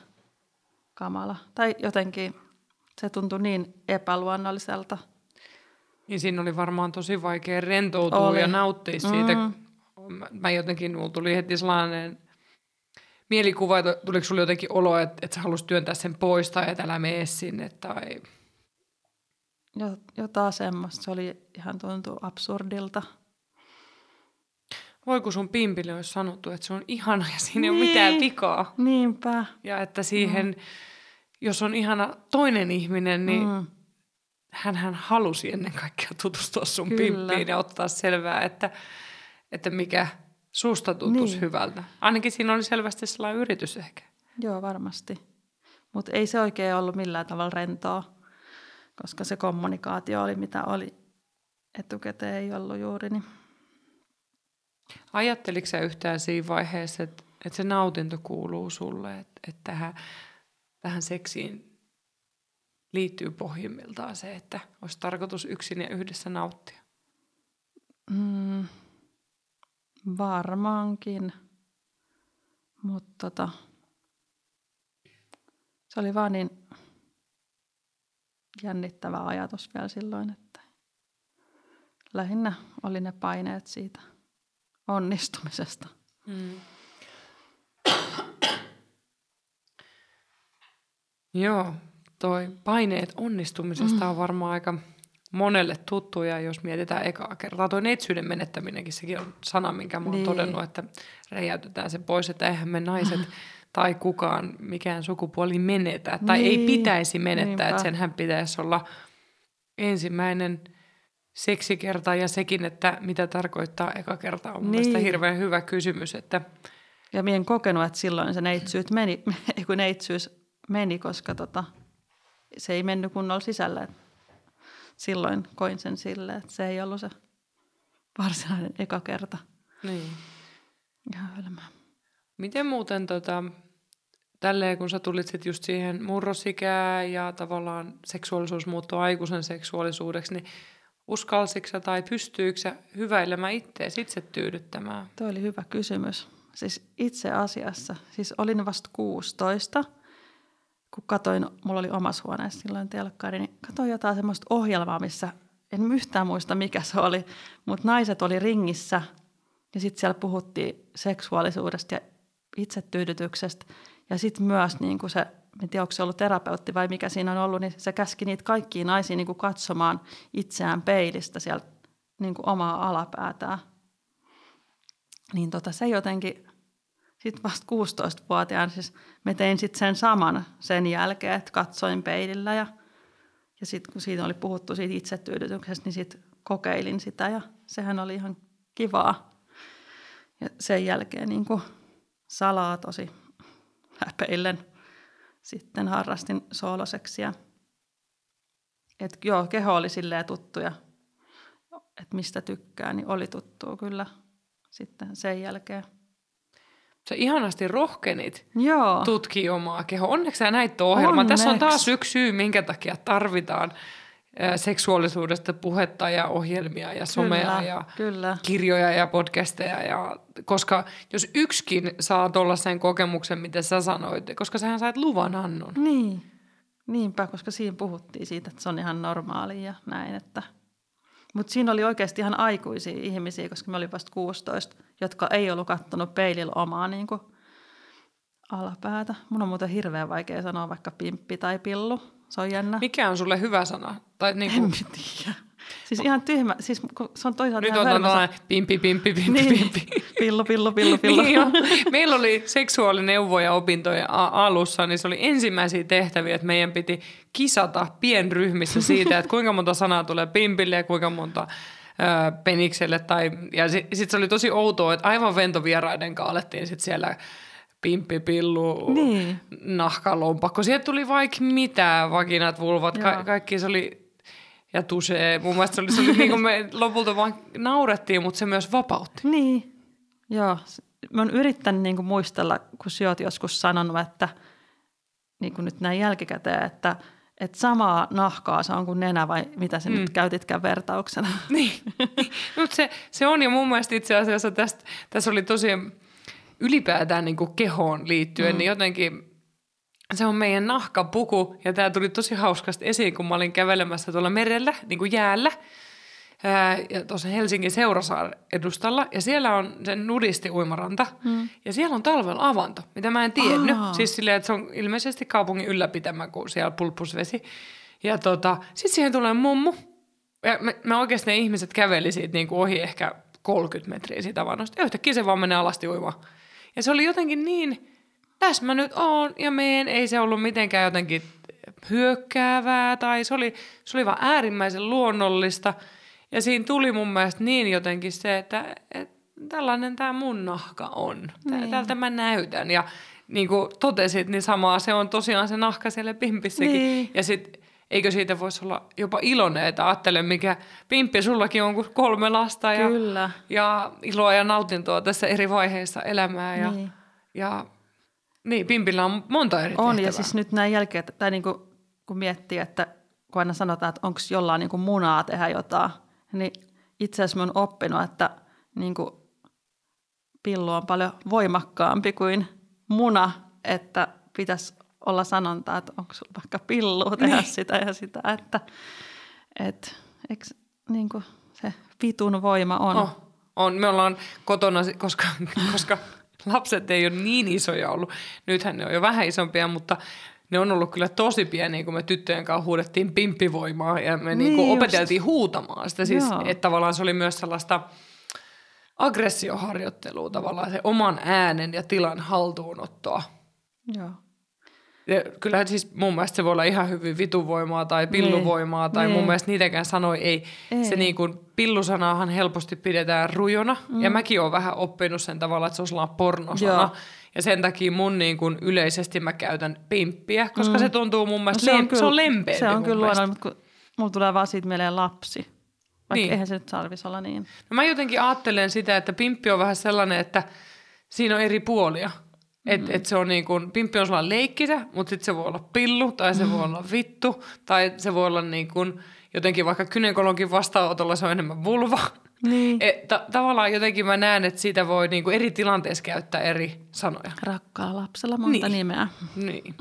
kamala. Tai jotenkin se tuntui niin epäluonnolliselta. Niin siinä oli varmaan tosi vaikea rentoutua oli. ja nauttia siitä. Mm. Mä jotenkin, mulla tuli heti sellainen mielikuva, että tuliko sulla jotenkin olo, että, että sä haluaisit työntää sen pois tai että älä mene sinne tai... Jotain semmoista. Se oli ihan tuntuu absurdilta. Voi kun sun pimpille olisi sanottu, että se on ihana ja siinä niin. ei ole mitään niin. vikaa. Niinpä. Ja että siihen, mm. jos on ihana toinen ihminen, niin mm. hän, hän halusi ennen kaikkea tutustua sun Kyllä. pimppiin ja ottaa selvää, että, että mikä susta tuntuisi niin. hyvältä. Ainakin siinä oli selvästi sellainen yritys ehkä. Joo, varmasti. Mutta ei se oikein ollut millään tavalla rentoa, koska se kommunikaatio oli mitä oli. Etukäteen ei ollut juuri. Niin. Ajatteliko sä yhtään siinä vaiheessa, että, että se nautinto kuuluu sulle, että, että tähän, tähän seksiin liittyy pohjimmiltaan se, että olisi tarkoitus yksin ja yhdessä nauttia? Mm, varmaankin, mutta tota, se oli vaan niin jännittävä ajatus vielä silloin, että lähinnä oli ne paineet siitä – onnistumisesta. Mm. Joo, toi paineet onnistumisesta mm. on varmaan aika monelle tuttuja, jos mietitään ekaa kertaa. Tuo neitsyyden menettäminenkin, sekin on sana, minkä mä oon niin. todennut, että räjäytetään se pois, että eihän me naiset tai kukaan, mikään sukupuoli menetä, tai niin. ei pitäisi menettää, Niinpä. että senhän pitäisi olla ensimmäinen – seksikerta ja sekin, että mitä tarkoittaa eka kerta, on niin. hirveän hyvä kysymys. Että... Ja minä en kokenut, että silloin se neitsyys meni, kun neitsyys meni, koska tota, se ei mennyt kunnolla sisälle. Silloin koin sen sille, että se ei ollut se varsinainen eka kerta. Niin. Ihan hölmää. Miten muuten tota, tälleen, kun sä tulit sit just siihen murrosikään ja tavallaan seksuaalisuus muuttui aikuisen seksuaalisuudeksi, niin uskalsitko tai pystyykö hyväilemään itseäsi itse tyydyttämään? Tuo oli hyvä kysymys. Siis itse asiassa, siis olin vasta 16, kun katoin, mulla oli omassa huoneessa silloin telkkari, niin katoin jotain semmoista ohjelmaa, missä en yhtään muista mikä se oli, mutta naiset oli ringissä ja sitten siellä puhuttiin seksuaalisuudesta ja itsetyydytyksestä ja sitten myös niin kuin se en tiedä onko se ollut terapeutti vai mikä siinä on ollut, niin se käski niitä kaikkia naisia niin kuin katsomaan itseään peilistä sieltä niin kuin omaa alapäätään. Niin tota, se jotenkin, sitten vasta 16-vuotiaana, siis me tein sitten sen saman sen jälkeen, että katsoin peilillä ja, ja sitten kun siitä oli puhuttu siitä itsetyydytyksestä, niin sitten kokeilin sitä ja sehän oli ihan kivaa. Ja sen jälkeen niin kuin salaa tosi häpeillen sitten harrastin sooloseksia. Et joo, keho oli silleen tuttu ja että mistä tykkää, niin oli tuttua kyllä sitten sen jälkeen. Sä ihanasti rohkenit Joo. tutkia omaa kehoa. Onneksi sä näit ohjelman. Tässä on taas yksi syy, minkä takia tarvitaan seksuaalisuudesta puhetta ja ohjelmia ja somea kyllä, ja kyllä. kirjoja ja podcasteja. Ja, koska jos yksikin saa tuollaisen kokemuksen, mitä sä sanoit, koska sähän sait luvan annon. Niin, niinpä, koska siinä puhuttiin siitä, että se on ihan normaali ja näin. Että. Mutta siinä oli oikeasti ihan aikuisia ihmisiä, koska me oli vasta 16, jotka ei ollut kattonut peilillä omaa niin kuin, alapäätä. Mun on muuten hirveän vaikea sanoa vaikka pimppi tai pillu se on jännä. Mikä on sulle hyvä sana? Tai niin kuin... En tiedä. Siis ihan tyhmä, siis se on toisaalta Nyt ihan on pimpi, pimpi, pimpi, niin. pimpi. Pillu, pillu, pillu, pillu. niin Meillä oli seksuaalineuvoja opintojen alussa, niin se oli ensimmäisiä tehtäviä, että meidän piti kisata pienryhmissä siitä, että kuinka monta sanaa tulee pimpille ja kuinka monta penikselle. Tai, ja sitten sit se oli tosi outoa, että aivan ventovieraiden kanssa alettiin sitten siellä pimppipillu, niin. nahkalompakko. Sieltä tuli vaikka mitä, vakinat, vulvat, ka- kaikki se oli, ja tuse. Mun mielestä se oli, se oli niin kuin me lopulta vaan naurettiin, mutta se myös vapautti. Niin, joo. Mä oon yrittänyt niin kuin muistella, kun sä oot joskus sanonut, että, niin kuin nyt näin jälkikäteen, että, että samaa nahkaa se on kuin nenä vai mitä se mm. nyt käytitkään vertauksena. Niin, mutta se, se on ja mun mielestä itse asiassa tästä, tässä oli tosi ylipäätään niin kuin kehoon liittyen, mm. niin jotenkin se on meidän nahkapuku ja tämä tuli tosi hauskasti esiin, kun mä olin kävelemässä tuolla merellä, niin kuin jäällä – ja tuossa Helsingin Seurasaar edustalla, ja siellä on se nudisti-uimaranta, mm. ja siellä on talvella avanto, mitä mä en tiennyt. Aa. Siis silleen, että se on ilmeisesti kaupungin ylläpitämä, kun siellä pulppusvesi. Ja tota, sitten siihen tulee mummu, ja me, me oikeasti ne ihmiset käveli siitä niin kuin ohi ehkä 30 metriä siitä avannosta, ja yhtäkkiä se vaan menee alasti uimaan. Ja se oli jotenkin niin, tässä mä nyt oon ja meen, ei se ollut mitenkään jotenkin hyökkäävää, tai se oli, se oli vaan äärimmäisen luonnollista – ja siinä tuli mun mielestä niin jotenkin se, että, että tällainen tämä mun nahka on. Niin. Tältä mä näytän. Ja niin kuin totesit, niin samaa se on tosiaan se nahka siellä pimpissäkin. Niin. Ja sitten eikö siitä voisi olla jopa iloinen, että ajattele mikä pimppi sullakin on kuin kolme lasta ja, Kyllä. ja iloa ja nautintoa tässä eri vaiheissa elämää. Ja, niin. ja niin, pimpillä on monta eri On tehtävää. ja siis nyt näin jälkeen, että niin kuin, kun miettii, että kun aina sanotaan, että onko jollain niin kuin munaa tehdä jotain, niin itse asiassa olen oppinut, että niin kuin pillu on paljon voimakkaampi kuin muna, että pitäisi olla sanonta, että onko sulla vaikka pillu tehdä niin. sitä ja sitä, että et, eikö, niin kuin se vitun voima on. Oh, on. Me ollaan kotona, koska, koska lapset ei ole niin isoja ollut. Nythän ne on jo vähän isompia, mutta ne on ollut kyllä tosi pieniä, kun me tyttöjen kanssa huudettiin pimppivoimaa ja me niin niin opeteltiin huutamaan sitä. Siis, että tavallaan se oli myös sellaista aggressioharjoittelua tavallaan, se oman äänen ja tilan haltuunottoa. Joo. Ja kyllähän siis mun mielestä se voi olla ihan hyvin vituvoimaa tai niin. pilluvoimaa, tai niin. mun mielestä niitäkään sanoi ei. ei. Se niin kuin, pillusanaahan helposti pidetään rujona, mm. ja mäkin olen vähän oppinut sen tavalla, että se on sellainen pornosana. Joo. Ja sen takia mun niin kuin yleisesti mä käytän pimppiä, koska mm. se tuntuu mun mielestä, no se, on kyllä, se on lempeämpi Se on kyllä luonnollinen, mutta kun mulla tulee vaan siitä mieleen lapsi. Vaikka niin. eihän se nyt tarvitsisi olla niin. No mä jotenkin ajattelen sitä, että pimppi on vähän sellainen, että siinä on eri puolia. Et, mm. et se on niin kuin, pimppi on sellainen leikkisä, mutta sitten se voi olla pillu, tai se mm. voi olla vittu, tai se voi olla niin kuin, jotenkin vaikka kynekologin vastaanotolla se on enemmän vulva. Niin. Et, ta- tavallaan jotenkin mä näen, että siitä voi niinku eri tilanteissa käyttää eri sanoja. Rakkaa lapsella monta niin. nimeä. Niin,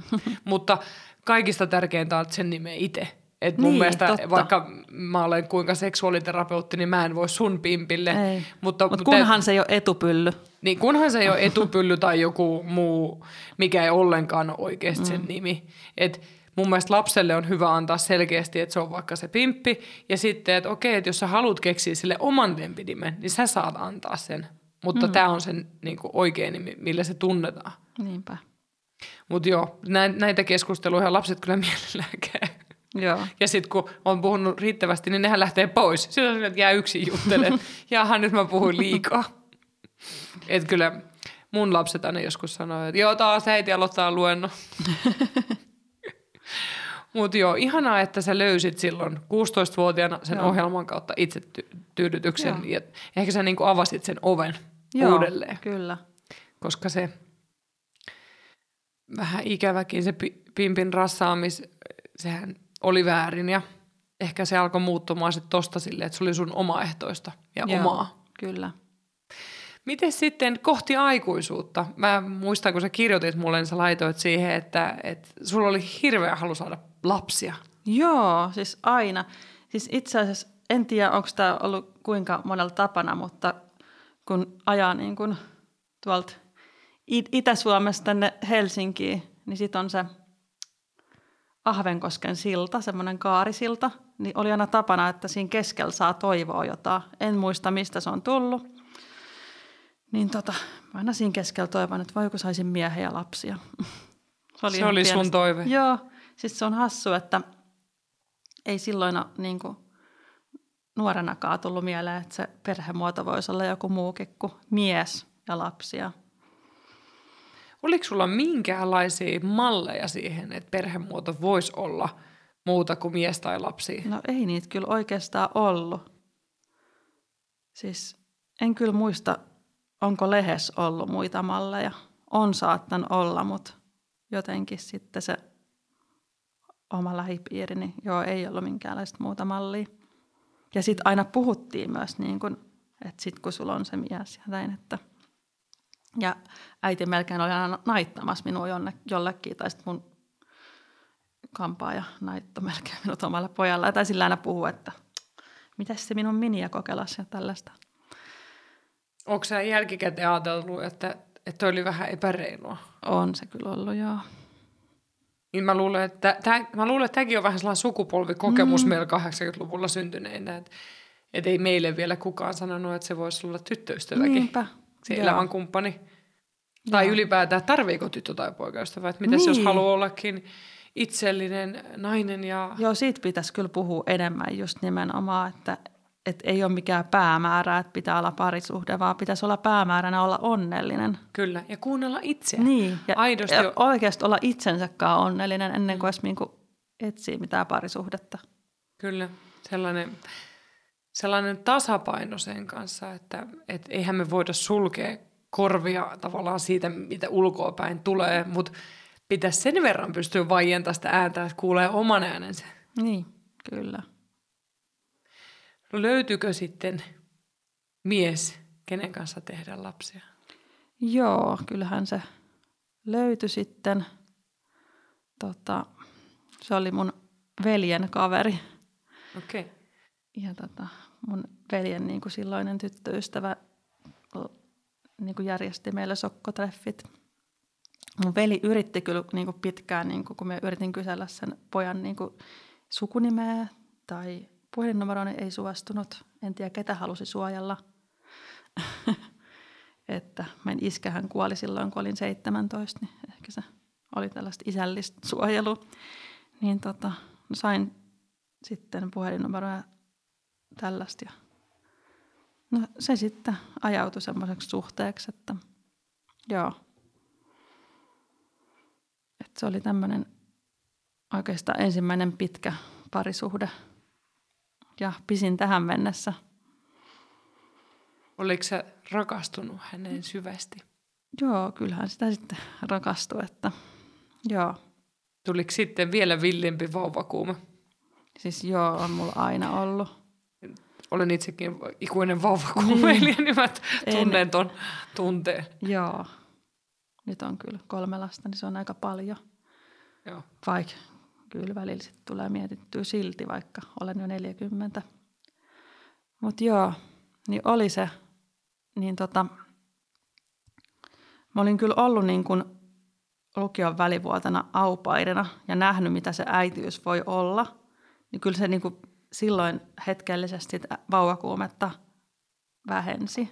mutta kaikista tärkeintä on sen nimeä itse. Et mun niin, mielestä totta. vaikka mä olen kuinka seksuaaliterapeutti, niin mä en voi sun pimpille. Ei. Mutta Mut kunhan te, se ei ole etupylly. Niin, kunhan se ei ole etupylly tai joku muu, mikä ei ollenkaan ole oikeasti mm. sen nimi. Et mun mielestä lapselle on hyvä antaa selkeästi, että se on vaikka se pimppi. Ja sitten, että okei, että jos sä haluat keksiä sille oman lempinimen, niin sä saat antaa sen. Mutta mm. tämä on sen niin kuin, oikein nimi, millä se tunnetaan. Niinpä. Mutta joo, näitä keskusteluja lapset kyllä mielellään käy. Joo. Ja sitten kun on puhunut riittävästi, niin nehän lähtee pois. Sitten on että jää yksin juttelemaan. Jaha, nyt mä puhuin liikaa. Et kyllä mun lapset aina joskus sanoo, että joo, taas äiti aloittaa luennon. Mutta joo, ihanaa, että sä löysit silloin 16-vuotiaana sen joo. ohjelman kautta itse tyydytyksen. Joo. Ja ehkä sä niinku avasit sen oven joo, uudelleen. kyllä. Koska se vähän ikäväkin se pimpin rassaamis, sehän oli väärin ja ehkä se alkoi muuttumaan sitten tosta silleen, että se oli sun omaehtoista ja Joo, omaa. kyllä. Miten sitten kohti aikuisuutta? Mä muistan, kun sä kirjoitit mulle, niin sä laitoit siihen, että, että sulla oli hirveä halu saada lapsia. Joo, siis aina. Siis itse asiassa en tiedä, onko tämä ollut kuinka monella tapana, mutta kun ajaa niin kun tuolta Itä-Suomesta tänne Helsinkiin, niin sitten on se Ahvenkosken silta, semmoinen kaarisilta, niin oli aina tapana, että siinä keskellä saa toivoa jotain. En muista, mistä se on tullut. Niin tota, mä aina siinä keskellä toivon, että voiko saisin miehen ja lapsia. se oli, se oli sun toive? Joo, siis se on hassu, että ei silloin niin kuin nuorenakaan tullut mieleen, että se perhemuoto voisi olla joku muukin kuin mies ja lapsia. Oliko sulla minkäänlaisia malleja siihen, että perhemuoto voisi olla muuta kuin mies tai lapsi? No ei niitä kyllä oikeastaan ollut. Siis en kyllä muista, onko lehes ollut muita malleja. On saattanut olla, mutta jotenkin sitten se oma lähipiiri, niin joo, ei ollut minkäänlaista muuta mallia. Ja sitten aina puhuttiin myös, niin kun, että sitten kun sulla on se mies ja näin, että ja äiti melkein oli aina naittamassa minua jonne, jollekin, tai sitten mun kampaaja naitto melkein minut omalle pojalle. Tai sillä aina puhuu, että mitäs se minun miniä kokelas ja tällaista. Onko sä jälkikäteen ajatellut, että, että oli vähän epäreilua? On se kyllä ollut, joo. Niin mä luulen, että, tää, mä luulen, että tämäkin on vähän sellainen sukupolvikokemus mm. meillä 80-luvulla syntyneinä, että, että ei meille vielä kukaan sanonut, että se voisi olla tyttöystäväkin. Niinpä. Se Joo. elämän kumppani. Tai Joo. ylipäätään, tarviiko tyttö tai poikaystävä? Että mitäs Niin. jos haluaa ollakin itsellinen nainen ja... Joo, siitä pitäisi kyllä puhua enemmän just nimenomaan, että, että ei ole mikään päämäärä, että pitää olla parisuhde, vaan pitäisi olla päämääränä olla onnellinen. Kyllä, ja kuunnella itseä. Niin, ja, Aidosti ja oikeasti olla itsensäkaan onnellinen ennen kuin edes niinku etsii mitään parisuhdetta. Kyllä, sellainen, sellainen tasapaino sen kanssa, että et eihän me voida sulkea korvia tavallaan siitä, mitä ulkoa päin tulee, mutta pitäisi sen verran pystyä vaientamaan sitä ääntä, että kuulee oman äänensä. Niin, kyllä. No löytyykö sitten mies, kenen kanssa tehdä lapsia? Joo, kyllähän se löytyi sitten. Tota, se oli mun veljen kaveri. Okei. Okay. Ja tota, mun veljen niin kuin silloinen tyttöystävä niin kuin järjesti meille sokkotreffit. Mun veli yritti kyllä niin kuin pitkään, niin kuin, kun me yritin kysellä sen pojan niin kuin sukunimeä tai puhelinnumeroa, niin ei suostunut. En tiedä, ketä halusi suojella. että meidän iskähän kuoli silloin, kun olin 17, niin ehkä se oli tällaista isällistä suojelua. Niin tota, no sain sitten puhelinnumeroa tällaista. Ja no se sitten ajautui semmoiseksi suhteeksi, että joo. Että se oli tämmöinen oikeastaan ensimmäinen pitkä parisuhde ja pisin tähän mennessä. Oliko sä rakastunut häneen syvästi? Joo, kyllähän sitä sitten rakastui, että joo. Tuliko sitten vielä villimpi vauvakuume? Siis joo, on mulla aina ollut. Olen itsekin ikuinen vauvakuumeilijä, niin mä tunnen ton tunteen. Joo. Nyt on kyllä kolme lasta, niin se on aika paljon. Joo. Vaikka kyllä välillä sit tulee mietittyä silti, vaikka olen jo 40. Mutta joo, niin oli se. Niin tota, mä olin kyllä ollut niin kuin lukion välivuotena aupairina ja nähnyt, mitä se äitiys voi olla. Niin kyllä se niin kuin silloin hetkellisesti vauvakuumetta vähensi,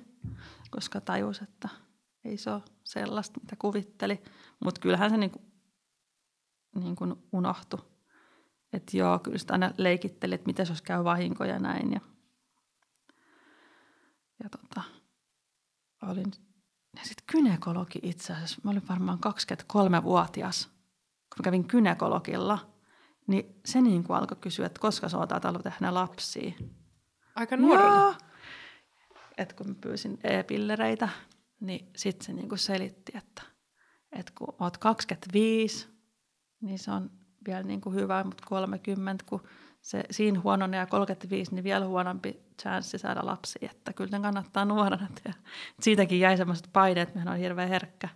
koska tajus, että ei se ole sellaista, mitä kuvitteli. Mutta kyllähän se niin niin kuin unohtui. Että joo, kyllä sitä aina leikitteli, että miten jos käy vahinkoja ja näin. Ja, ja tota, olin, ja sitten kynekologi itse asiassa, mä olin varmaan 23-vuotias, kun kävin kynekologilla, niin se niin kuin alkoi kysyä, että koska sä oot ajatellut tehdä lapsia. Aika nuorena. Joo. Et kun mä pyysin e-pillereitä, niin sitten se niinku selitti, että, että kun oot 25, niin se on vielä niinku hyvä, mutta 30, kun se siinä huononee ja 35, niin vielä huonompi chanssi saada lapsia, että kyllä ne kannattaa nuorena tehdä. Siitäkin jäi semmoiset paineet, että on hirveän herkkä.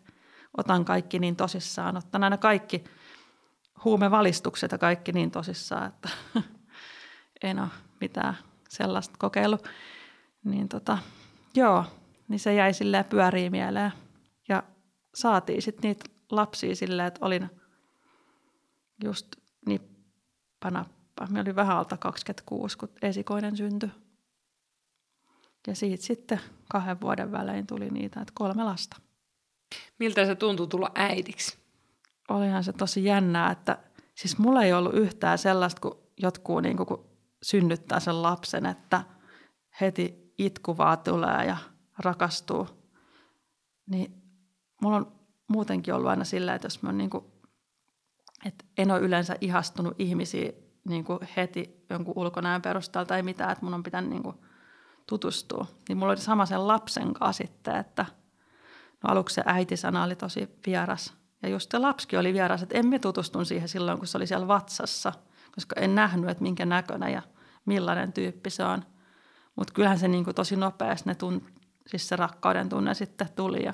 Otan kaikki niin tosissaan, otan aina kaikki huumevalistukset ja kaikki niin tosissaan, että en ole mitään sellaista kokeillut. Niin tota, joo, niin se jäi silleen pyörii mieleen. Ja saatiin sitten niitä lapsia silleen, että olin just nippanappa. Me oli vähän alta 26, kun esikoinen syntyi. Ja siitä sitten kahden vuoden välein tuli niitä, että kolme lasta. Miltä se tuntuu tulla äidiksi? Olihan se tosi jännää, että siis mulla ei ollut yhtään sellaista, kun jotkut niin kun synnyttää sen lapsen, että heti itku vaan tulee ja rakastuu. Niin mulla on muutenkin ollut aina sillä, että jos mä niin että en ole yleensä ihastunut ihmisiä niin kuin heti jonkun ulkonäön perusteella tai mitään, että mun on pitänyt niin kuin tutustua. Niin mulla oli sama sen lapsen kanssa sitten, että no aluksi se äitisana oli tosi vieras Ja just se lapsikin oli vieras, että emme tutustun siihen silloin, kun se oli siellä vatsassa, koska en nähnyt, että minkä näköinen ja millainen tyyppi se on. Mutta kyllähän se niin kuin tosi nopeasti ne tunt, siis se rakkauden tunne sitten tuli ja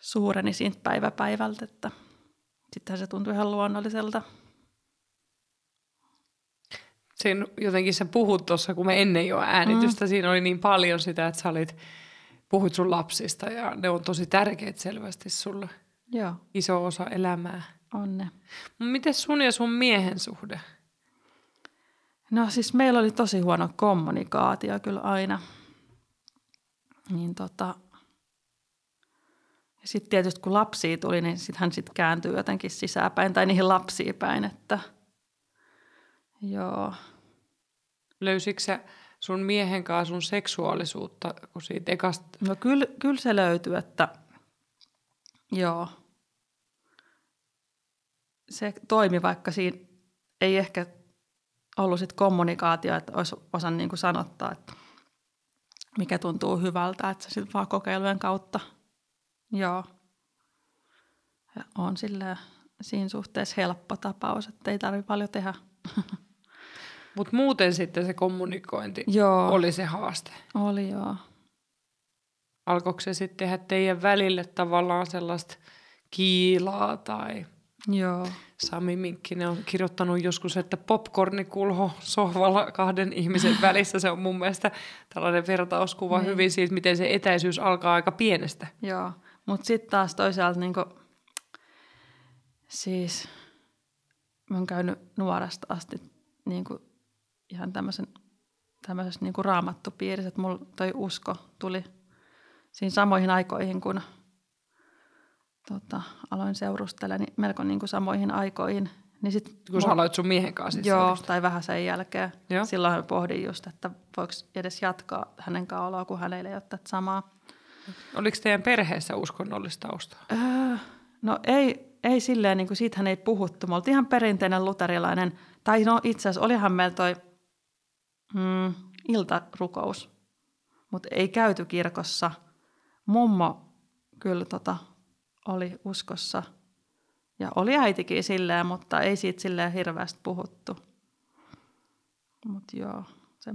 suureni siitä päivä päivältä, että sittenhän se tuntui ihan luonnolliselta. Siinä jotenkin sä puhut tuossa, kun me ennen jo äänitystä, mm. siinä oli niin paljon sitä, että sä olit, puhut sun lapsista ja ne on tosi tärkeät selvästi sulle. Joo. Iso osa elämää. On ne. Miten sun ja sun miehen suhde? No siis meillä oli tosi huono kommunikaatio kyllä aina. Niin tota, sitten tietysti kun lapsia tuli, niin sitten hän sitten kääntyy jotenkin sisäpäin tai niihin lapsiin päin, että joo. Löysitkö sä sun miehen kanssa sun seksuaalisuutta, kun siitä ekasta... No kyllä, kyllä se löytyy, että joo. Se toimi, vaikka siinä ei ehkä ollut sit kommunikaatio, että olisi osan niin sanottaa, että mikä tuntuu hyvältä, että se sitten vaan kokeilujen kautta, joo. Ja on sillä siinä suhteessa helppo tapaus, että ei tarvitse paljon tehdä. Mutta muuten sitten se kommunikointi Joo. oli se haaste. Oli joo. Alkoiko se sitten tehdä teidän välille tavallaan sellaista kiilaa tai Joo. Sami Minkkinen on kirjoittanut joskus, että popcornikulho sohvalla kahden ihmisen välissä. Se on mun mielestä tällainen vertauskuva Niin. hyvin siitä, miten se etäisyys alkaa aika pienestä. Joo, mutta sitten taas toisaalta niinku, siis mä oon käynyt nuoresta asti niinku ihan tämmöisen tämmöisessä niinku raamattupiirissä, että mulla toi usko tuli siinä samoihin aikoihin, kun tota, aloin seurustella, niin melko niinku samoihin aikoihin. Niin sit Kun sä aloit sun miehen kanssa siis Joo, seurustella. tai vähän sen jälkeen. Joo. Silloin pohdin just, että voiko edes jatkaa hänen kanssaan oloa, kun hänellä ei ole tätä samaa. Oliko teidän perheessä uskonnollista taustaa? Öö, no ei, ei silleen, niin kuin siitähän ei puhuttu. Me oltiin ihan perinteinen luterilainen, tai no itse asiassa olihan meillä toi mm, iltarukous, mutta ei käyty kirkossa. Mummo kyllä tota, oli uskossa ja oli äitikin silleen, mutta ei siitä silleen hirveästi puhuttu. Mutta joo, se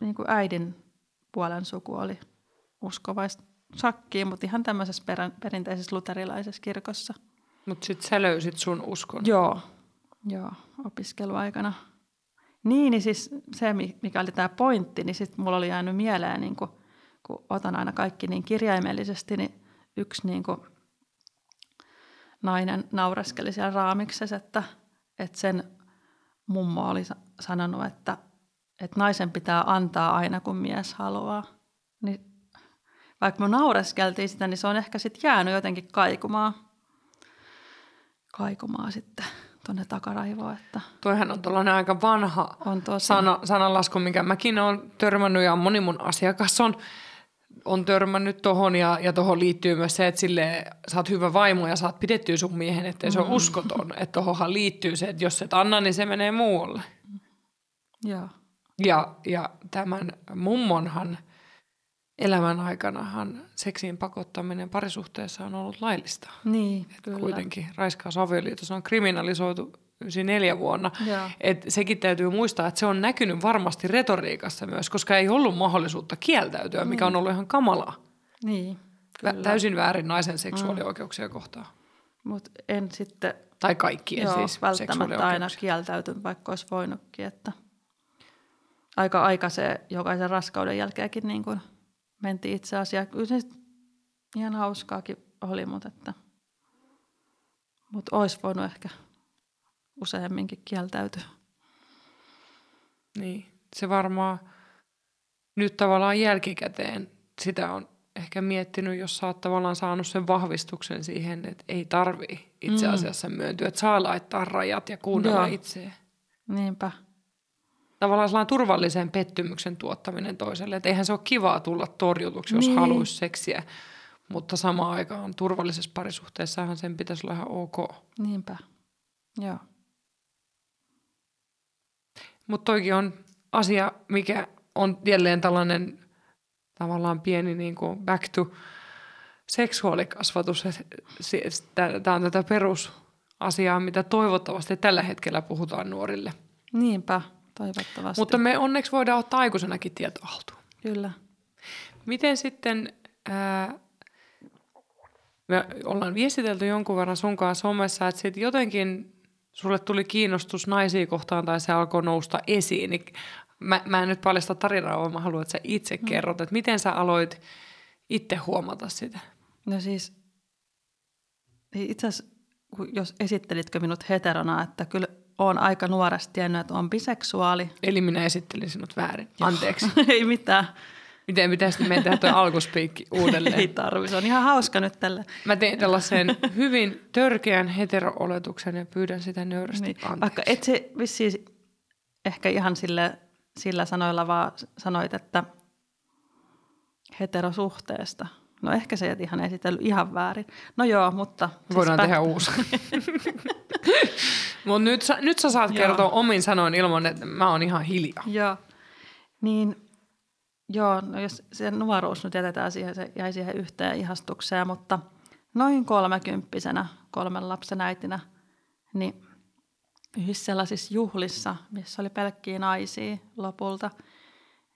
niin kuin äidin puolen suku oli uskovaista sakkiin, mutta ihan tämmöisessä perän, perinteisessä luterilaisessa kirkossa. Mutta sitten sä löysit sun uskon. Joo, joo, opiskeluaikana. Niin, niin siis se, mi- mikä oli tämä pointti, niin sitten mulla oli jäänyt mieleen, niin kun, kun otan aina kaikki niin kirjaimellisesti, niin yksi niin kun nainen naureskeli siellä raamiksessa, että, että sen mummo oli sa- sanonut, että, että naisen pitää antaa aina, kun mies haluaa. Vaikka me naureskeltiin sitä, niin se on ehkä sitten jäänyt jotenkin kaikumaan, kaikumaan sitten tuonne takaraivoon, että Toihan on tuollainen aika vanha on tosi... sana, sananlasku, minkä mäkin olen törmännyt ja moni mun asiakas on, on törmännyt tohon ja, ja tohon liittyy myös se, että sille sä oot hyvä vaimo ja saat pidettyä sun miehen, ettei se ole uskoton. Että tohonhan liittyy se, että jos et anna, niin se menee muualle. Joo, Ja, ja tämän mummonhan elämän aikanahan seksiin pakottaminen parisuhteessa on ollut laillista. niin, Et kyllä. Kuitenkin raiskaus avioliitossa on kriminalisoitu 94 vuonna. Joo. Et sekin täytyy muistaa, että se on näkynyt varmasti retoriikassa myös, koska ei ollut mahdollisuutta kieltäytyä, mikä on ollut ihan kamalaa. Niin, Vä- kyllä. Täysin väärin naisen seksuaalioikeuksia kohtaan. Mutta en sitten Tai kaikkien joo, siis välttämättä aina kieltäytynyt, vaikka olisi voinutkin. Että aika aika se jokaisen raskauden jälkeenkin niin kuin mentiin itse asiassa. Kyllä se ihan hauskaakin oli, mutta että mutta olisi voinut ehkä useamminkin kieltäytyä. Niin, se varmaan nyt tavallaan jälkikäteen sitä on ehkä miettinyt, jos sä oot tavallaan saanut sen vahvistuksen siihen, että ei tarvii itse Mm. asiassa myöntyä, että saa laittaa rajat ja kuunnella Joo. itseä. Niinpä. Tavallaan sellainen turvallisen pettymyksen tuottaminen toiselle, että eihän se ole kivaa tulla torjutuksi, jos Niin. haluaisi seksiä, mutta samaan aikaan turvallisessa parisuhteessahan sen pitäisi olla ihan ok. Niinpä. Joo. Mutta toikin on asia, mikä on jälleen tällainen tavallaan pieni niin kuin back to seksuaalikasvatus, tämä on tätä perusasiaa, mitä toivottavasti tällä hetkellä puhutaan nuorille. Niinpä, toivottavasti. Mutta me onneksi voidaan ottaa aikuisenakin tietoa haltuun. Kyllä. Miten sitten, ää, me ollaan viestitelty jonkun verran sun kanssa somessa, että sitten jotenkin sulle tuli kiinnostus naisia kohtaan tai se alkoi nousta esiin, niin mä, mä en nyt paljasta tarinaa, vaan mä haluan, että sä itse mm. kerrot, että miten sä aloit itse huomata sitä? No siis, itse asiassa, jos esittelitkö minut heterona, että kyllä olen aika nuoresti tiennyt, että on biseksuaali. Eli minä esittelin sinut väärin. Anteeksi. Ei mitään. Miten pitäisi meidän tehdä tuo alkuspiikki uudelleen? Ei tarvi, se on ihan hauska nyt tällä. Mä tein tällaisen hyvin törkeän hetero-oletuksen ja pyydän sitä nöyrästi niin. anteeksi. Vaikka et se vissiin ehkä ihan sille, sillä sanoilla vaan sanoit, että heterosuhteesta. No ehkä se et ihan esitellyt ihan väärin. No joo, mutta... Siis Voidaan siis tehdä uusi. Mutta nyt, nyt sä saat kertoa omin sanoin ilman, että mä oon ihan hiljaa. Joo. Niin Joo, no jos se nuoruus nyt jätetään siihen, se jäi siihen yhteen ihastukseen, mutta noin kolmekymppisenä, kolmen lapsen äitinä, niin yhdessä sellaisissa juhlissa, missä oli pelkkiä naisia lopulta,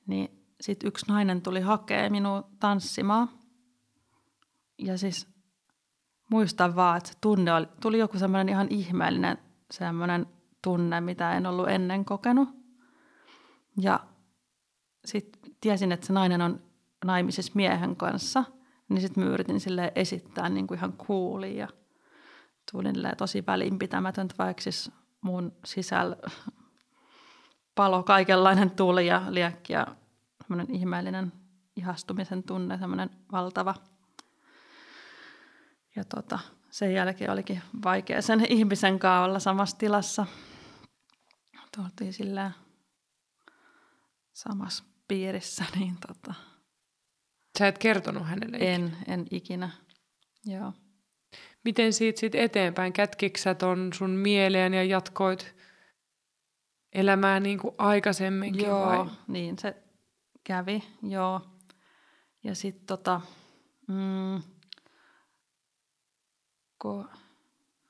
niin sitten yksi nainen tuli hakea minua tanssimaan. Ja siis muistan vaan, että tunne oli, tuli joku semmoinen ihan ihmeellinen semmoinen tunne, mitä en ollut ennen kokenut. Ja sitten tiesin, että se nainen on naimisessa miehen kanssa, niin sitten mä yritin sille esittää niin kuin ihan cooli ja tulin tosi välinpitämätöntä, vaikka siis mun sisällä palo kaikenlainen tuli ja liekki ja semmoinen ihmeellinen ihastumisen tunne, semmoinen valtava. Ja tota, sen jälkeen olikin vaikea sen ihmisen kanssa olla samassa tilassa. Tultiin sillä samassa piirissä, niin tota... Sä et kertonut hänelle En, ikinä. en ikinä, joo. Miten siitä sitten eteenpäin? Kätkiksä ton sun mieleen ja jatkoit elämää niin kuin aikaisemminkin Joo, vai? niin se kävi, joo. Ja sitten tota, mm, ko,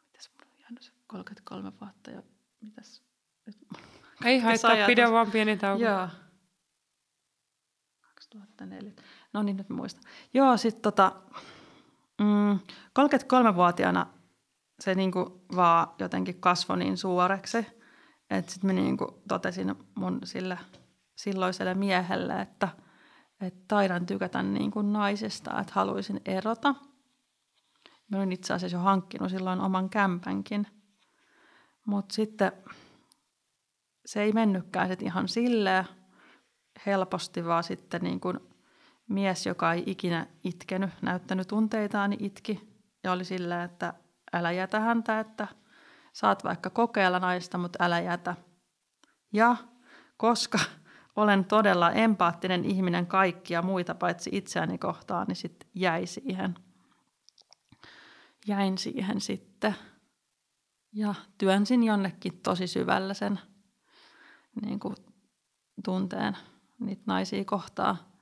mitäs mulla on jäänyt se 33 vuotta ja mitäs? Ei haittaa, pidä vaan pieni tauko. Joo, 2004. No niin, nyt muistan. Joo, sitten tota, mm, 33-vuotiaana se niinku vaan jotenkin kasvoi niin suoreksi, että sitten mä niinku totesin mun sille silloiselle miehelle, että, että taidan tykätä niinku naisesta, että haluaisin erota. Mä olin itse asiassa jo hankkinut silloin oman kämpänkin. Mutta sitten se ei mennytkään sit ihan silleen, helposti, vaan sitten niin kuin mies, joka ei ikinä itkenyt, näyttänyt tunteitaan, niin itki. Ja oli sillä, että älä jätä häntä, että saat vaikka kokeilla naista, mutta älä jätä. Ja koska olen todella empaattinen ihminen kaikkia muita paitsi itseäni kohtaan, niin sitten jäi siihen. Jäin siihen sitten ja työnsin jonnekin tosi syvällä sen niin kuin tunteen niitä naisia kohtaa.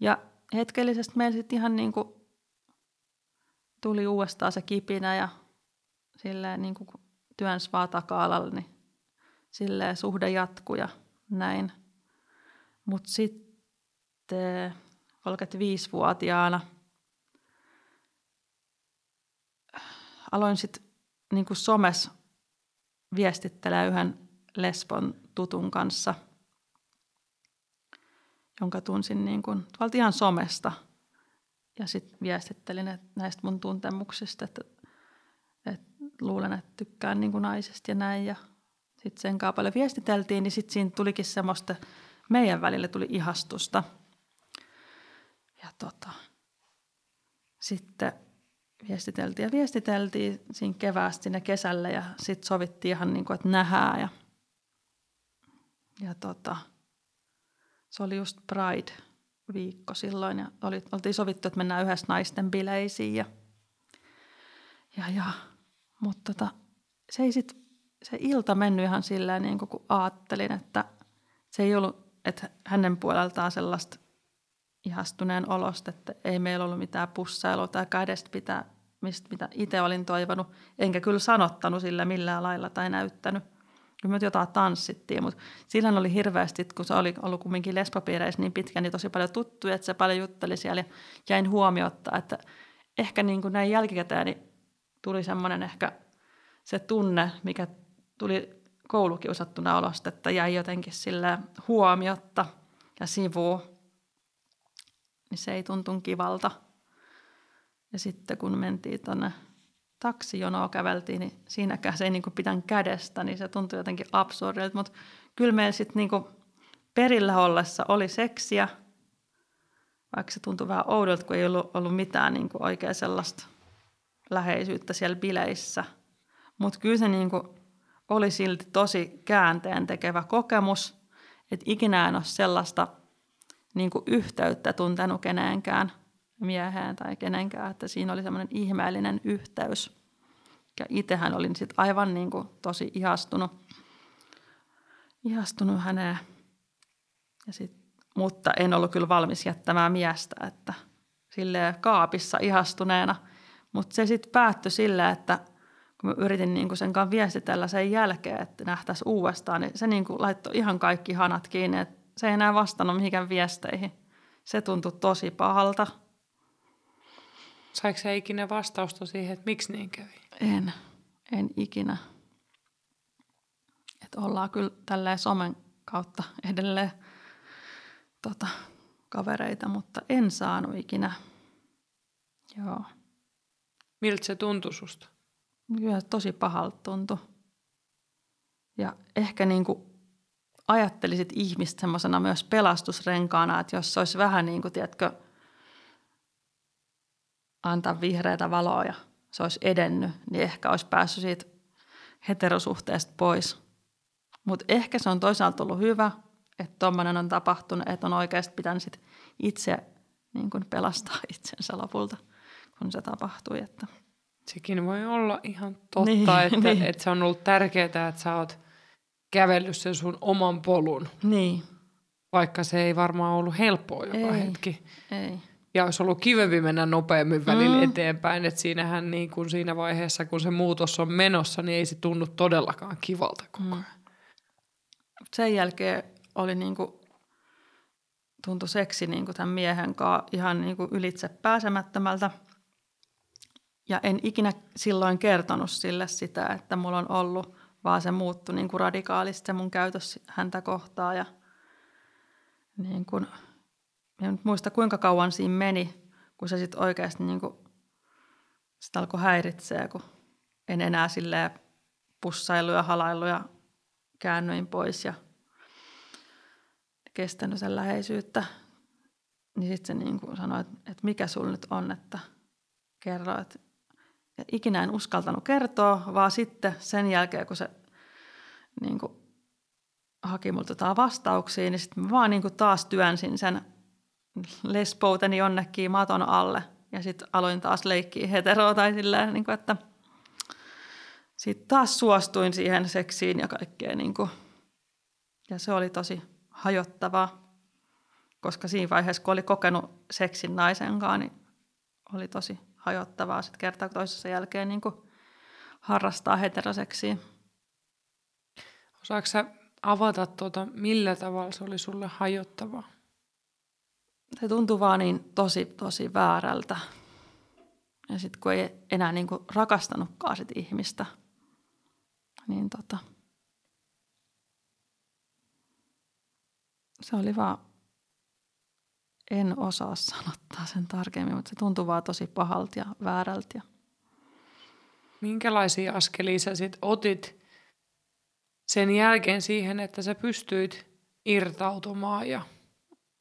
Ja hetkellisesti meillä sitten ihan niin kuin tuli uudestaan se kipinä ja silleen niin kuin työnsi vaan taka-alalle, niin silleen suhde jatkui ja näin. Mutta sitten 35-vuotiaana aloin sitten niin somessa viestittelee yhden lesbon tutun kanssa – jonka tunsin niin kuin, tuolta ihan somesta. Ja sitten viestittelin että näistä mun tuntemuksista, että, että luulen, että tykkään niin kuin naisesta ja näin. Ja sitten sen kanssa paljon viestiteltiin, niin sitten siinä tulikin semmoista, meidän välille tuli ihastusta. Ja tota, sitten viestiteltiin ja viestiteltiin siinä keväästi ja kesällä ja sitten sovittiin ihan niin kuin, että nähdään. Ja, ja tota, se oli just Pride-viikko silloin ja oli, oltiin sovittu, että mennään yhdessä naisten bileisiin ja, ja, ja mutta tota, se ei sit, se ilta mennyt ihan sillä niin kuin ajattelin, että se ei ollut, että hänen puoleltaan sellaista ihastuneen olosta, että ei meillä ollut mitään pussailua tai kädestä pitää, mistä mitä itse olin toivonut. Enkä kyllä sanottanut sillä millään lailla tai näyttänyt. Kyllä me jotain tanssittiin, mutta siinä oli hirveästi, kun se oli ollut kumminkin lesbopiireissä niin pitkä, niin tosi paljon tuttuja, että se paljon jutteli siellä ja jäin huomiota, että ehkä niin kuin näin jälkikäteen niin tuli semmoinen ehkä se tunne, mikä tuli koulukiusattuna olosta, että jäi jotenkin sille huomiotta ja sivuun, niin se ei tuntunut kivalta. Ja sitten kun mentiin tuonne taksijonoa käveltiin, niin siinäkään se ei niin pitänyt kädestä, niin se tuntui jotenkin absurdilta. Mutta kyllä meillä sitten niin perillä ollessa oli seksiä, vaikka se tuntui vähän oudolta, kun ei ollut, ollut mitään niin oikein sellaista läheisyyttä siellä bileissä. Mutta kyllä se niin oli silti tosi käänteen tekevä kokemus, että ikinä en ole sellaista niin yhteyttä tuntenut kenenkään – mieheen tai kenenkään, että siinä oli semmoinen ihmeellinen yhteys. Ja itsehän olin sitten aivan niin kuin tosi ihastunut, ihastunut häneen. Ja sit, mutta en ollut kyllä valmis jättämään miestä, että sille kaapissa ihastuneena. Mutta se sitten päättyi sille, että kun mä yritin niin kuin sen kanssa viestitellä sen jälkeen, että nähtäisiin uudestaan, niin se niin kuin laittoi ihan kaikki hanat kiinni, että se ei enää vastannut mihinkään viesteihin. Se tuntui tosi pahalta. Saiko se ikinä vastausta siihen, että miksi niin kävi? En, en ikinä. Että ollaan kyllä tälleen somen kautta edelleen tota, kavereita, mutta en saanut ikinä. Joo. Miltä se tuntui susta? Kyllä tosi pahalta tuntui. Ja ehkä niin kuin ajattelisit ihmistä semmoisena myös pelastusrenkaana, että jos se olisi vähän niin kuin, tiedätkö, antaa vihreätä valoa ja se olisi edennyt, niin ehkä olisi päässyt siitä heterosuhteesta pois. Mutta ehkä se on toisaalta ollut hyvä, että tuommoinen on tapahtunut, että on oikeasti pitänyt sit itse niin kun pelastaa itsensä lopulta, kun se tapahtui. Että. Sekin voi olla ihan totta, niin, että, niin. että se on ollut tärkeää, että sä oot kävellyt sen sun oman polun. Niin. Vaikka se ei varmaan ollut helppoa joka ei, hetki. Ei ja olisi ollut kivempi mennä nopeammin välillä mm. eteenpäin. Että siinähän niin kuin siinä vaiheessa, kun se muutos on menossa, niin ei se tunnu todellakaan kivalta koko ajan. Mm. Sen jälkeen oli niin kuin, tuntui seksi niin kuin tämän miehen kanssa ihan niin kuin ylitse pääsemättömältä. Ja en ikinä silloin kertonut sille sitä, että mulla on ollut, vaan se muuttui niin kuin radikaalisti se mun käytös häntä kohtaan. Ja niin kuin, en muista kuinka kauan siinä meni, kun se sitten oikeasti niin kuin, sitä alkoi häiritseä, kun en enää silleen pussailu ja halailu ja käännyin pois ja kestänyt sen läheisyyttä. Niin sitten se niin kuin sanoi, että, että mikä sulla nyt on, että kerro. Että, ikinä en uskaltanut kertoa, vaan sitten sen jälkeen, kun se niin kuin, haki multa vastauksia, niin sitten mä vaan niin kuin taas työnsin sen lesbouteni jonnekin maton alle. Ja sitten aloin taas leikkiä heteroa tai silleen, niin kuin, että sitten taas suostuin siihen seksiin ja kaikkeen. Niin kuin. Ja se oli tosi hajottavaa, koska siinä vaiheessa, kun oli kokenut seksin naisen kanssa, niin oli tosi hajottavaa sitten kertaa toisessa jälkeen niin kuin harrastaa heteroseksiä. Osaatko sä avata tuota, millä tavalla se oli sulle hajottavaa? Se tuntuu vaan niin tosi, tosi väärältä. Ja sitten kun ei enää niin kuin rakastanutkaan sit ihmistä, niin tota, se oli vaan, en osaa sanottaa sen tarkemmin, mutta se tuntuu vaan tosi pahalta ja väärältä. Minkälaisia askelia sä sit otit sen jälkeen siihen, että sä pystyit irtautumaan ja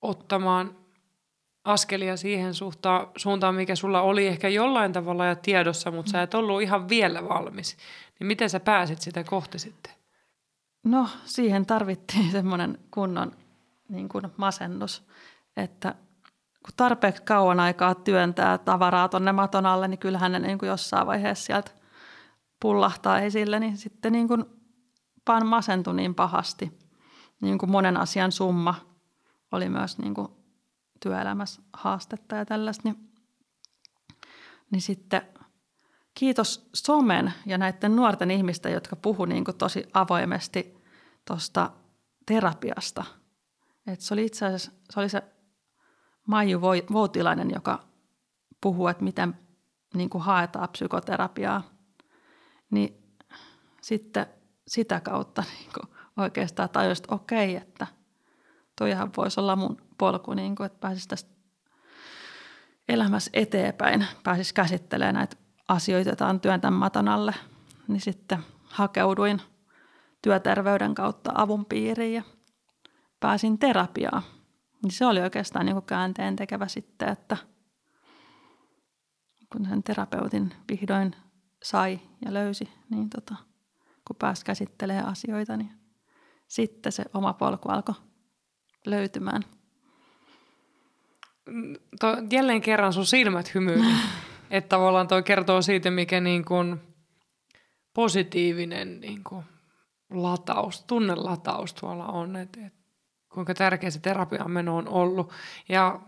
ottamaan askelia siihen suuntaan, mikä sulla oli ehkä jollain tavalla ja tiedossa, mutta sä et ollut ihan vielä valmis. Niin miten sä pääsit sitä kohti sitten? No siihen tarvittiin semmoinen kunnon niin kuin masennus, että kun tarpeeksi kauan aikaa työntää tavaraa tuonne maton alle, niin kyllähän ne niin kuin jossain vaiheessa sieltä pullahtaa esille, niin sitten niin kuin vaan masentui niin pahasti. Niin kuin monen asian summa oli myös niin kuin työelämässä haastetta ja tällaista, niin, niin sitten kiitos somen ja näiden nuorten ihmisten, jotka puhu niin kuin tosi avoimesti tuosta terapiasta. Et se oli itse asiassa se, oli se Maiju Voutilainen, joka puhuu, että miten niin kuin haetaan psykoterapiaa. Niin sitten sitä kautta niin kuin oikeastaan tajusin, että okei, että toihan voisi olla mun polku, niin kuin, että pääsisi tästä elämässä eteenpäin, pääsisi käsittelemään näitä asioita, joita on työn maton alle. Niin sitten hakeuduin työterveyden kautta avun piiriin ja pääsin terapiaan. Niin se oli oikeastaan niin käänteen tekevä sitten, että kun sen terapeutin vihdoin sai ja löysi, niin tota, kun pääsi käsittelemään asioita, niin sitten se oma polku alkoi löytymään. To, jälleen kerran sun silmät hymyili. että tavallaan toi kertoo siitä, mikä niin kuin positiivinen niin kuin lataus, tunnelataus tuolla on. Että, että kuinka tärkeä se terapian meno on ollut. Ja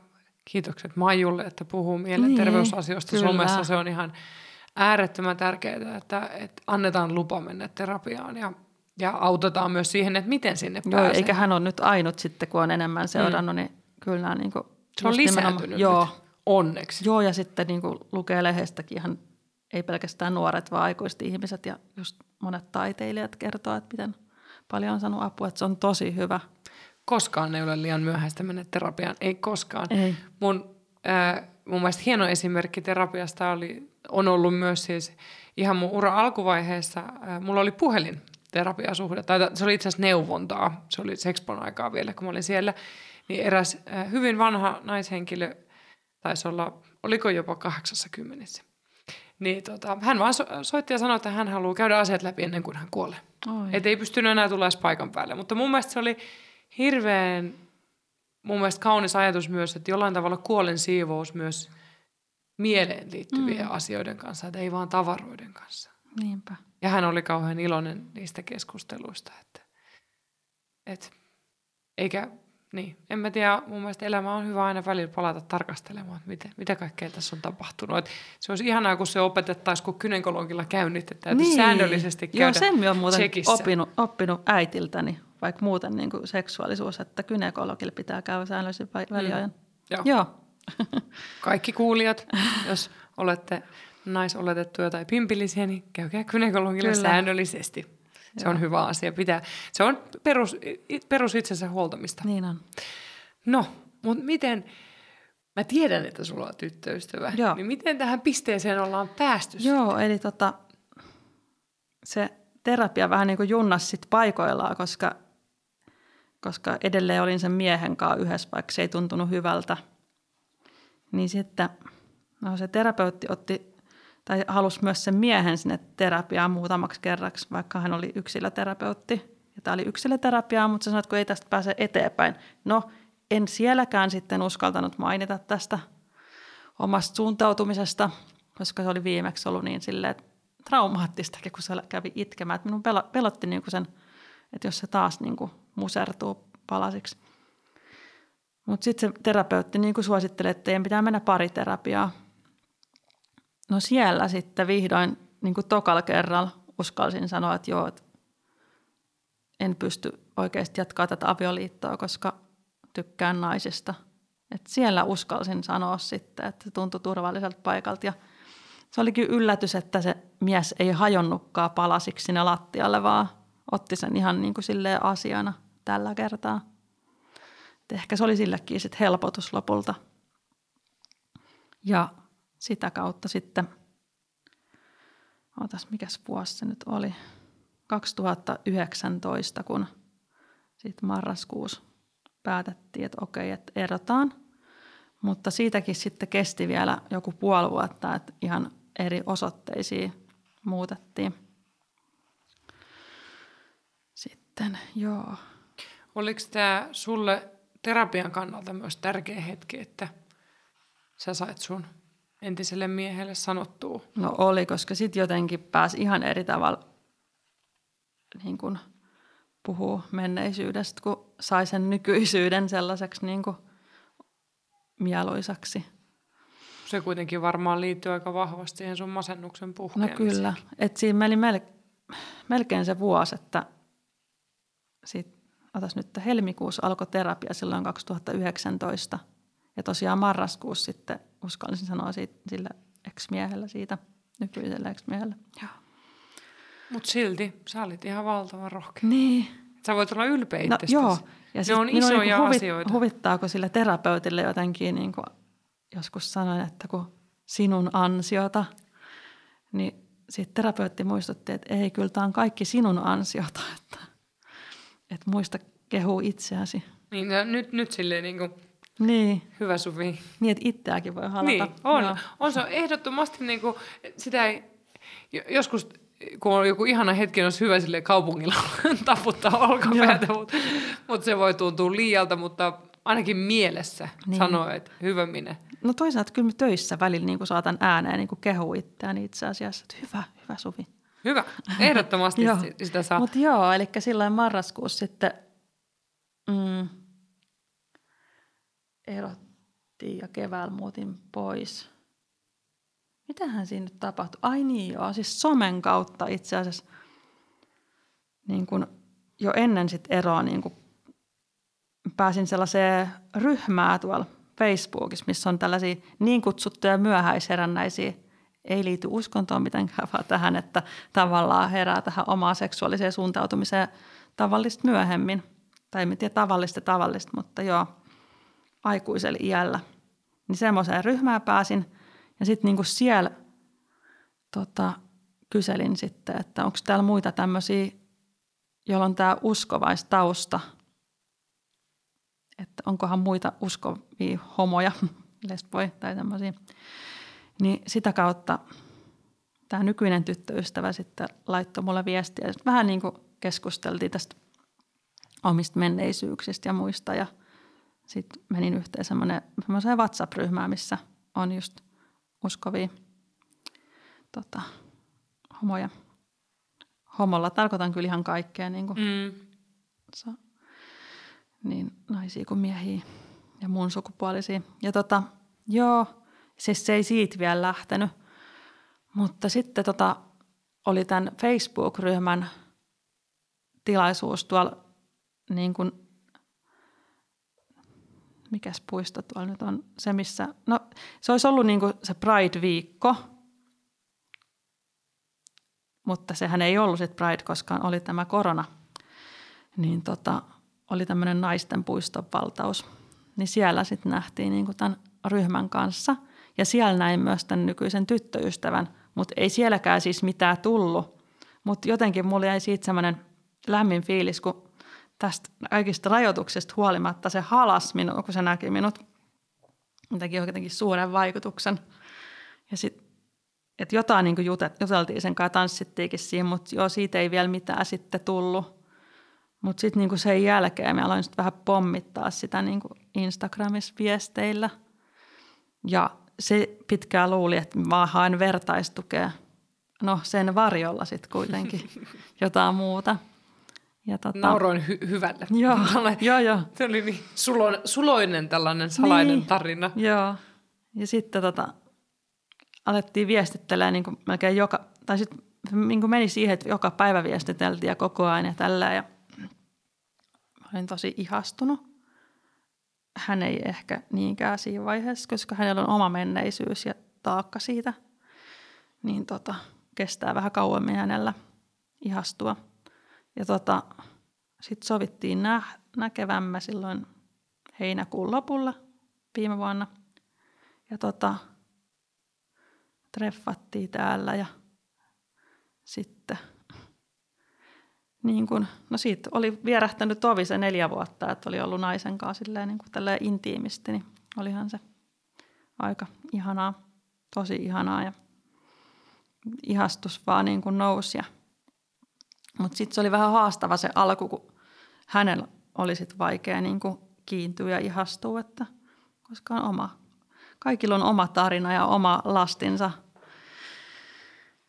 kiitokset Maijulle, että puhuu mielenterveysasioista niin, somessa. Se on ihan äärettömän tärkeää, että, että annetaan lupa mennä terapiaan ja, ja autetaan myös siihen, että miten sinne Joo, pääsee. eikä hän ole nyt ainut sitten, kun on enemmän seurannut, mm. niin kyllä nämä niin kuin, Se on lisääntynyt joo, nyt, onneksi. Joo, ja sitten niin kuin lukee lehdestäkin ihan ei pelkästään nuoret, vaan aikuiset ihmiset ja just monet taiteilijat kertoo, että miten paljon on saanut apua, että se on tosi hyvä. Koskaan ei ole liian myöhäistä mennä terapiaan, ei koskaan. Ei. Mun, äh, mun mielestä hieno esimerkki terapiasta oli, on ollut myös siis ihan mun ura alkuvaiheessa, äh, mulla oli puhelin terapiasuhde, tai se oli itse asiassa neuvontaa, se oli Sexpon aikaa vielä, kun mä olin siellä, niin eräs äh, hyvin vanha naishenkilö, taisi olla, oliko jopa 80 niin tota, hän vaan so- soitti ja sanoi, että hän haluaa käydä asiat läpi ennen kuin hän kuolee. Että ei pystynyt enää tulla edes paikan päälle. Mutta mun mielestä se oli hirveän mun mielestä kaunis ajatus myös, että jollain tavalla kuolen siivous myös mieleen liittyvien mm. asioiden kanssa, että ei vaan tavaroiden kanssa. Niinpä. Ja hän oli kauhean iloinen niistä keskusteluista, että, että eikä niin, en mä tiedä, mun mielestä elämä on hyvä aina välillä palata tarkastelemaan, että mitä, mitä kaikkea tässä on tapahtunut. Et se olisi ihanaa, kun se opetettaisiin, kun kynekologilla käynnit, että niin. säännöllisesti käydä Joo, sen olen muuten oppinut, oppinut äitiltäni, vaikka muuten niin kuin seksuaalisuus, että kynekologilla pitää käydä säännöllisesti väliajan. Mm. Joo. Joo. Kaikki kuulijat, jos olette naisoletettuja tai pimpillisiä, niin käykää kynekologilla Kyllä. säännöllisesti. Se Joo. on hyvä asia. Pitää, se on perus, perus itsensä huoltamista. Niin on. No, mutta miten, mä tiedän, että sulla on tyttöystävä, Joo. niin miten tähän pisteeseen ollaan päästy? Joo, sitten? eli tota, se terapia vähän niin kuin junnas sit paikoillaan, koska, koska edelleen olin sen miehen kanssa yhdessä, vaikka se ei tuntunut hyvältä. Niin sitten no se terapeutti otti tai halusi myös sen miehen sinne terapiaan muutamaksi kerraksi, vaikka hän oli yksilöterapeutti. Ja tämä oli yksilöterapiaa, mutta se että kun ei tästä pääse eteenpäin. No, en sielläkään sitten uskaltanut mainita tästä omasta suuntautumisesta, koska se oli viimeksi ollut niin silleen traumaattistakin, kun se kävi itkemään. Että minun pelotti niin sen, että jos se taas niin kuin musertuu palasiksi. Mutta sitten se terapeutti niin kuin suosittelee, että teidän pitää mennä pariterapiaa. No siellä sitten vihdoin niin kuin tokalla kerralla uskalsin sanoa, että joo, että en pysty oikeasti jatkaa tätä avioliittoa, koska tykkään naisista. Et siellä uskalsin sanoa sitten, että se tuntui turvalliselta paikalta. Ja se olikin yllätys, että se mies ei hajonnutkaan palasiksi sinne lattialle, vaan otti sen ihan niin kuin silleen asiana tällä kertaa. Et ehkä se oli sillekin sitten helpotus lopulta. Ja sitä kautta sitten, otas mikäs vuosi se nyt oli, 2019, kun sitten marraskuussa päätettiin, että okei, että erotaan. Mutta siitäkin sitten kesti vielä joku puoli vuotta, että ihan eri osoitteisiin muutettiin. Sitten, joo. Oliko tämä sulle terapian kannalta myös tärkeä hetki, että sä sait sun entiselle miehelle sanottua? No oli, koska sitten jotenkin pääsi ihan eri tavalla niin kuin puhuu menneisyydestä, kun sai sen nykyisyyden sellaiseksi niin kuin mieluisaksi. Se kuitenkin varmaan liittyy aika vahvasti siihen sun masennuksen No puhkeamiseen. kyllä, että siinä meni mel- melkein se vuosi, että sit, otas nyt, että helmikuussa alkoi terapia silloin 2019 ja tosiaan marraskuussa sitten uskallisin sanoa siitä, sillä ex-miehellä siitä, nykyisellä ex-miehellä. Mutta silti sä olit ihan valtavan rohkea. Niin, Sä voit olla ylpeä no itsestäsi. joo. Ja Ne on isoja niinku asioita. Huvittaako sille terapeutille jotenkin, niin kuin joskus sanoin, että kun sinun ansiota, niin sitten terapeutti muistutti, että ei, kyllä tämä on kaikki sinun ansiota, että, että muista kehuu itseäsi. Niin, nyt, nyt silleen niin kuin, Niin, hyvä Suvi. niin että itseäkin voi halata. Niin, on. Joo. On se on ehdottomasti niin kuin, sitä ei, jo- joskus kun on joku ihana hetki, olisi hyvä sille kaupungilla taputtaa olkapäätä, mutta mut se voi tuntua liialta, mutta ainakin mielessä Niin. niin. sanoo, että hyvä minä. No toisaalta kyllä mä töissä välillä niin saatan ääneen niin kehua itseäni itse asiassa, että hyvä, hyvä Suvi. Hyvä, ehdottomasti sitä saa. Mutta joo, eli silloin marraskuussa sitten mm, erottiin ja keväällä muutin pois. Mitähän siinä nyt tapahtui? Ai niin joo, siis somen kautta itse asiassa niin kun jo ennen sit eroa niin kun pääsin sellaiseen ryhmään tuolla Facebookissa, missä on tällaisia niin kutsuttuja myöhäisherännäisiä, ei liity uskontoon mitenkään, vaan tähän, että tavallaan herää tähän omaan seksuaaliseen suuntautumiseen tavallista myöhemmin. Tai en tiedä tavallista tavallista, mutta joo, aikuisella iällä. Niin semmoiseen ryhmään pääsin. Ja sitten niinku siellä tota, kyselin sitten, että onko täällä muita tämmöisiä, joilla on tämä uskovaistausta. Että onkohan muita uskovia homoja, lesboja tai tämmöisiä. Niin sitä kautta tämä nykyinen tyttöystävä sitten laittoi mulle viestiä. Sitten vähän niin kuin keskusteltiin tästä omista menneisyyksistä ja muista. Ja sitten menin yhteen semmoiseen WhatsApp-ryhmään, missä on just uskovia tota, homoja. Homolla tarkoitan kyllä ihan kaikkea, niin, kuin, Mm. sa- niin naisia kuin miehiä ja muun sukupuolisia. Ja tota, joo, siis se ei siitä vielä lähtenyt. Mutta sitten tota, oli tämän Facebook-ryhmän tilaisuus tuolla niin kuin, mikäs puisto tuolla nyt on, se missä, no se olisi ollut niin kuin se Pride-viikko, mutta sehän ei ollut sitten Pride, koska oli tämä korona, niin tota, oli tämmöinen naisten puiston valtaus. Niin siellä sitten nähtiin niin kuin tämän ryhmän kanssa ja siellä näin myös tämän nykyisen tyttöystävän, mutta ei sielläkään siis mitään tullut. Mutta jotenkin mulla jäi siitä semmoinen lämmin fiilis, kun tästä kaikista rajoituksista huolimatta se halas minua, kun se näki minut. Teki jotenkin suuren vaikutuksen. Ja sitten, että jotain niin jutet, juteltiin sen kanssa, tanssittiinkin siinä, mutta joo, siitä ei vielä mitään sitten tullut. Mutta sitten niin sen jälkeen mä aloin sit vähän pommittaa sitä niin Instagramissa viesteillä. Ja se pitkään luuli, että mä haen vertaistukea. No sen varjolla sitten kuitenkin jotain muuta. Ja tota, Nauroin hy- hyvälle. Joo, joo, joo. Se oli niin sulo- suloinen tällainen salainen Niin. tarina. Joo. Ja sitten tota, alettiin viestittelemään niin kuin melkein joka, tai sitten niin kuin meni siihen, että joka päivä viestiteltiin ja koko ajan ja tällä. Ja olin tosi ihastunut. Hän ei ehkä niinkään siinä vaiheessa, koska hänellä on oma menneisyys ja taakka siitä. Niin tota, kestää vähän kauemmin hänellä ihastua. Ja tota, sitten sovittiin nä- näkevämme silloin heinäkuun lopulla viime vuonna. Ja tota, treffattiin täällä ja sitten niin kun, no siitä oli vierähtänyt ovi se neljä vuotta, että oli ollut naisen kanssa niin kuin intiimisti, niin olihan se aika ihanaa, tosi ihanaa ja ihastus vaan niin kuin nousi. Ja, mutta sitten se oli vähän haastava se alku, kun hänellä oli sit vaikea niin kuin kiintyä ja ihastua, että koska on oma, kaikilla on oma tarina ja oma lastinsa,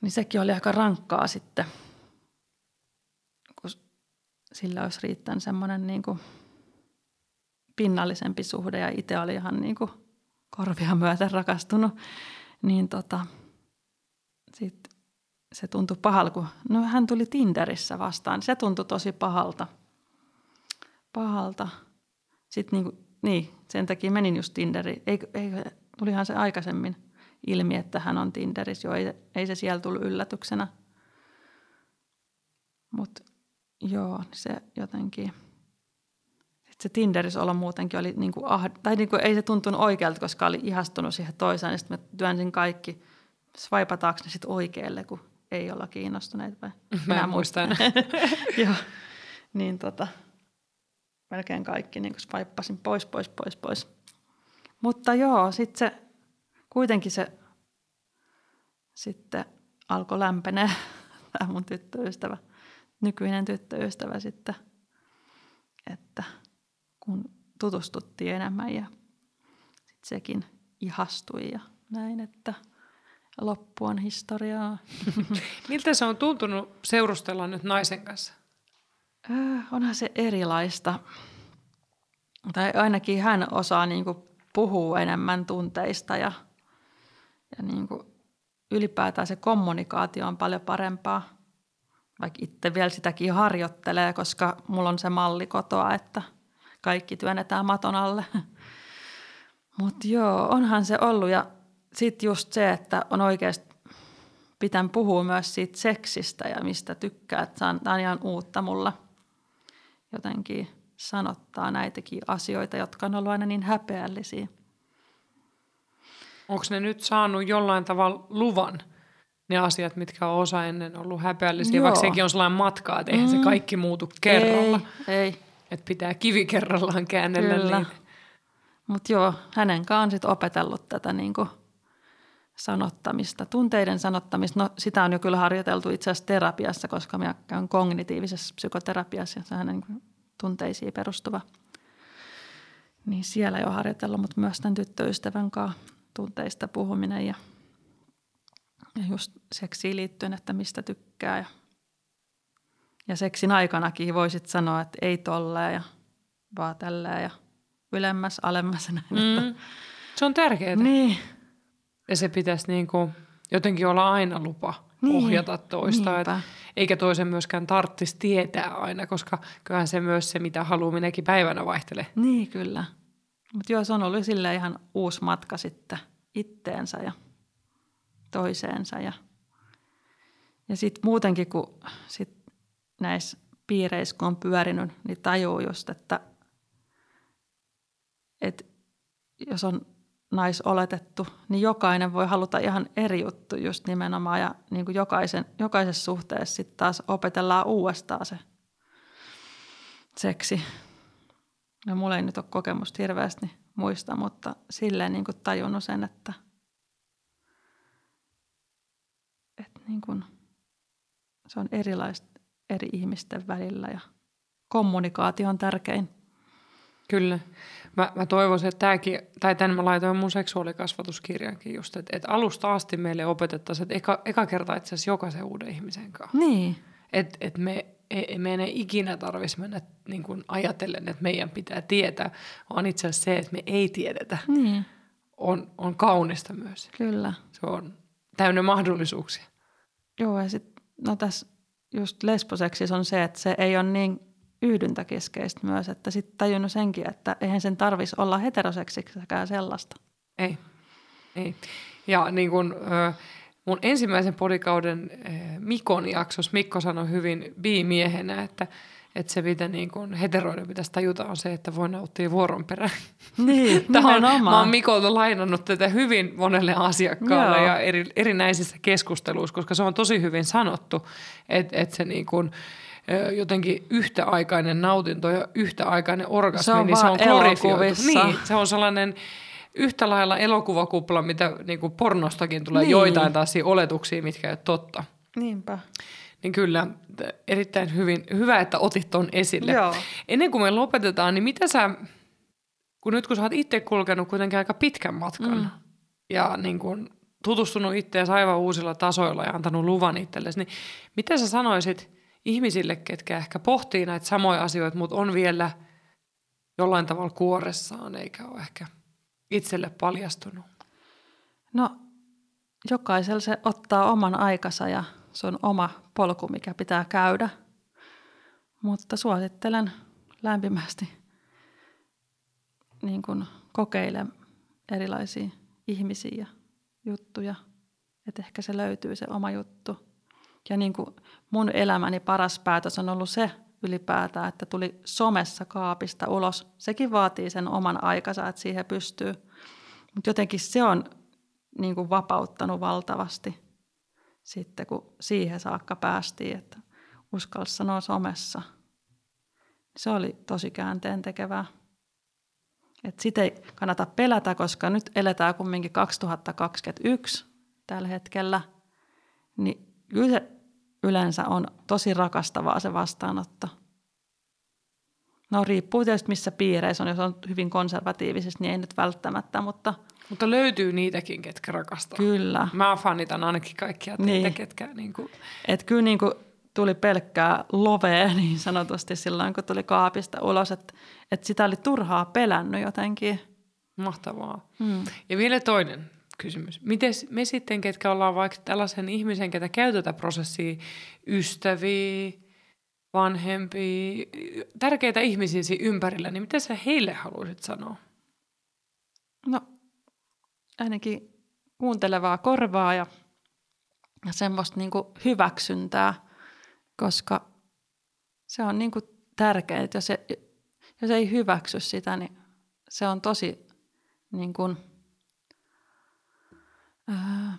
niin sekin oli aika rankkaa sitten, kun sillä olisi riittänyt semmoinen niin kuin pinnallisempi suhde ja itse oli ihan niin kuin korvia myöten rakastunut, niin tota, sit se tuntui pahalta, kun no hän tuli Tinderissä vastaan. Se tuntui tosi pahalta. Pahalta. Sitten niin, kuin, niin sen takia menin just Tinderiin. Ei, ei, tulihan se aikaisemmin ilmi, että hän on Tinderissä. Joo, ei, ei se siellä tullut yllätyksenä. Mutta joo, se jotenkin – se Tinderissä olla muutenkin oli niin kuin ah, tai niin kuin ei se tuntunut oikealta, koska oli ihastunut siihen toiseen, niin sitten mä työnsin kaikki swipataanko ne sitten oikealle, kun ei olla kiinnostuneita vai? Mä en muista enää. Joo, niin tota, melkein kaikki niin swippasin pois, pois, pois, pois. Mutta joo, sitten se, kuitenkin se sitten alkoi lämpenee, tämä mun tyttöystävä, nykyinen tyttöystävä sitten, että – kun tutustuttiin enemmän ja sit sekin ihastui ja näin, että loppu on historiaa. Miltä se on tuntunut seurustella nyt naisen kanssa? Äh, onhan se erilaista. Tai ainakin hän osaa niin kuin, puhua enemmän tunteista ja, ja niin kuin, ylipäätään se kommunikaatio on paljon parempaa. Vaikka itse vielä sitäkin harjoittelee, koska mulla on se malli kotoa, että – kaikki työnnetään maton alle. Mutta joo, onhan se ollut ja sitten just se, että on oikeasti pitän puhua myös siitä seksistä ja mistä tykkää. Tämä on ihan uutta mulla jotenkin sanottaa näitäkin asioita, jotka on ollut aina niin häpeällisiä. Onko ne nyt saanut jollain tavalla luvan, ne asiat, mitkä on osa ennen ollut häpeällisiä, Joo. vaikka sekin on sellainen matka, että eihän mm. se kaikki muutu kerralla. Ei, ei. Että pitää kivi kerrallaan käännellä Kyllä. niitä. Mutta joo, hänen kanssaan sit opetellut tätä niinku sanottamista, tunteiden sanottamista. No sitä on jo kyllä harjoiteltu itse asiassa terapiassa, koska minä käyn kognitiivisessa psykoterapiassa ja se on niin tunteisiin perustuva. Niin siellä jo harjoitellut, mutta myös tämän tyttöystävän kanssa tunteista puhuminen ja, ja just seksiin liittyen, että mistä tykkää ja ja seksin aikanakin voisit sanoa, että ei tolleen ja vaan tälleen ja ylemmäs, alemmas. Näin, mm. että... Se on tärkeää. Niin. Ja se pitäisi niinku jotenkin olla aina lupa niin. ohjata toista. Et, eikä toisen myöskään tarvitsisi tietää aina, koska kyllähän se myös se, mitä haluaa minäkin päivänä vaihtelee. Niin, kyllä. Mutta joo, se on ollut sille ihan uusi matka sitten itteensä ja toiseensa. Ja, ja sitten muutenkin, kun sit näissä piireissä, kun on pyörinyt, niin tajuu just, että, että jos on naisoletettu, niin jokainen voi haluta ihan eri juttu just nimenomaan. Ja niin kuin jokaisen, jokaisessa suhteessa sitten taas opetellaan uudestaan se seksi. No mulla ei nyt ole kokemusta hirveästi muista, mutta silleen niin kuin tajunnut sen, että, että niin kuin se on erilaista eri ihmisten välillä ja kommunikaatio on tärkein. Kyllä. Mä, mä toivoisin, että tämäkin, tai tämän mä laitoin mun seksuaalikasvatuskirjankin just, että, että alusta asti meille opetettaisiin, että eka, eka kerta itse asiassa jokaisen uuden ihmisen kanssa. Niin. Että et me, ei, me ei ikinä tarvitsisi mennä niin kuin ajatellen, että meidän pitää tietää, vaan itse asiassa se, että me ei tiedetä, niin. on, on kaunista myös. Kyllä. Se on täynnä mahdollisuuksia. Joo, ja sitten no tässä just lesboseksis on se, että se ei ole niin yhdyntäkeskeistä myös, että sitten tajunnut senkin, että eihän sen tarvitsisi olla heteroseksiksikään sellaista. Ei, ei. Ja niin kuin, mun ensimmäisen podikauden Mikon jaksossa Mikko sanoi hyvin biimiehenä, että – että se, mitä niin kuin heteroiden pitäisi tajuta, on se, että voi nauttia vuoron perään. Niin, Tähän, mä oon Mikolta lainannut tätä hyvin monelle asiakkaalle Joo. ja eri, erinäisissä keskusteluissa, koska se on tosi hyvin sanottu, että, että se niin kuin, jotenkin yhtäaikainen nautinto ja yhtäaikainen orgasmi, se on niin se on glorifioitu. Niin, se on sellainen yhtä lailla elokuvakupla, mitä niin kuin pornostakin tulee niin. joitain taas oletuksia, mitkä ei ole totta. Niinpä. Niin kyllä, erittäin hyvin, hyvä, että otit tuon esille. Joo. Ennen kuin me lopetetaan, niin mitä sä, kun nyt kun sä oot itse kulkenut kuitenkin aika pitkän matkan mm. ja niin kun tutustunut itseäsi aivan uusilla tasoilla ja antanut luvan itsellesi, niin mitä sä sanoisit ihmisille, ketkä ehkä pohtii näitä samoja asioita, mutta on vielä jollain tavalla kuoressaan eikä ole ehkä itselle paljastunut? No, jokaisella se ottaa oman aikansa ja se on oma polku, mikä pitää käydä. Mutta suosittelen lämpimästi niin kuin kokeile erilaisia ihmisiä ja juttuja, että ehkä se löytyy se oma juttu. Ja niin kuin mun elämäni paras päätös on ollut se ylipäätään, että tuli somessa kaapista ulos. Sekin vaatii sen oman aikansa, että siihen pystyy. Mutta jotenkin se on niin kuin vapauttanut valtavasti sitten, kun siihen saakka päästiin, että uskalsi sanoa somessa. Se oli tosi käänteen tekevää. Et sitä ei kannata pelätä, koska nyt eletään kumminkin 2021 tällä hetkellä, niin kyllä se yleensä on tosi rakastavaa se vastaanotto. No riippuu tietysti missä piireissä on, jos on hyvin konservatiivisesti, niin ei nyt välttämättä, mutta... Mutta löytyy niitäkin, ketkä rakastaa. Kyllä. Mä fanitan ainakin kaikkia teitä, niin. ketkä... Niin kuin... Et kyllä niin kuin tuli pelkkää lovea niin sanotusti silloin, kun tuli kaapista ulos, että, että sitä oli turhaa pelännyt jotenkin. Mahtavaa. Hmm. Ja vielä toinen kysymys. Miten me sitten, ketkä ollaan vaikka tällaisen ihmisen, ketä käy tätä prosessia, ystäviä, vanhempia, tärkeitä ihmisiä ympärillä, niin mitä sä heille haluaisit sanoa? No, ainakin kuuntelevaa korvaa ja, ja semmoista niin hyväksyntää, koska se on niin tärkeää, että jos, ei, jos ei hyväksy sitä, niin se on tosi niin kuin, äh,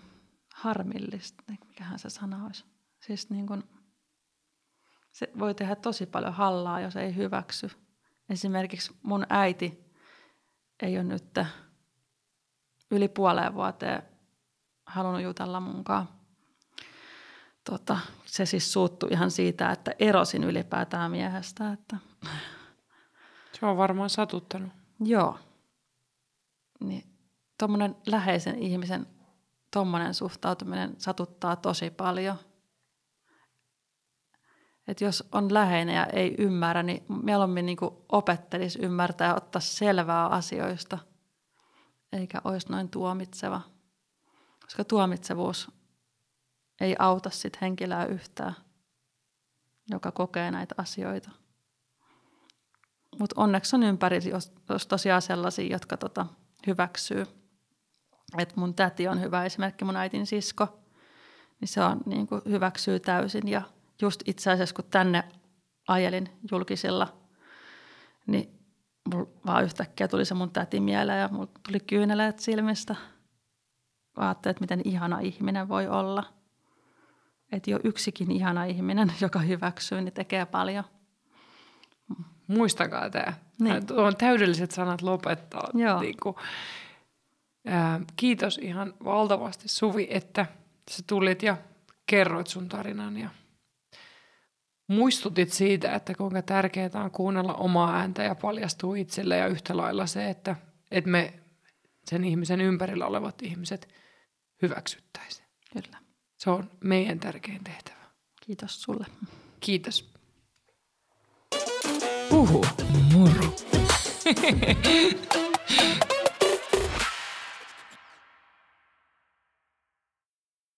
harmillista, mikähän se sana olisi. Siis niin kuin, se voi tehdä tosi paljon hallaa, jos ei hyväksy. Esimerkiksi mun äiti ei ole nyt yli puoleen vuoteen halunnut jutella munkaan. Tota, se siis suuttui ihan siitä, että erosin ylipäätään miehestä. Että... Se on varmaan satuttanut. Joo. Niin, tuommoinen läheisen ihmisen tuommoinen suhtautuminen satuttaa tosi paljon. Et jos on läheinen ja ei ymmärrä, niin mieluummin niin opettelisi ymmärtää ja ottaa selvää asioista, eikä olisi noin tuomitseva. Koska tuomitsevuus ei auta sit henkilöä yhtään, joka kokee näitä asioita. Mutta onneksi on ympäri jos, jos tosiaan sellaisia, jotka tota, hyväksyy että mun täti on hyvä esimerkki, mun äitin sisko, niin se on, niin kuin hyväksyy täysin. Ja just itse asiassa, kun tänne ajelin julkisilla, niin mulla vaan yhtäkkiä tuli se mun täti mieleen ja mulla tuli kyyneleet silmistä. Ajattelin, että miten ihana ihminen voi olla. Että jo yksikin ihana ihminen, joka hyväksyy, niin tekee paljon. Muistakaa tämä. Niin. On täydelliset sanat lopettaa. Joo. Niin kuin, Ää, kiitos ihan valtavasti Suvi, että sä tulit ja kerroit sun tarinan ja muistutit siitä, että kuinka tärkeää on kuunnella omaa ääntä ja paljastuu itselle ja yhtä lailla se, että, että me sen ihmisen ympärillä olevat ihmiset hyväksyttäisiin. Kyllä. Se on meidän tärkein tehtävä. Kiitos sulle. Kiitos. Puhu muru.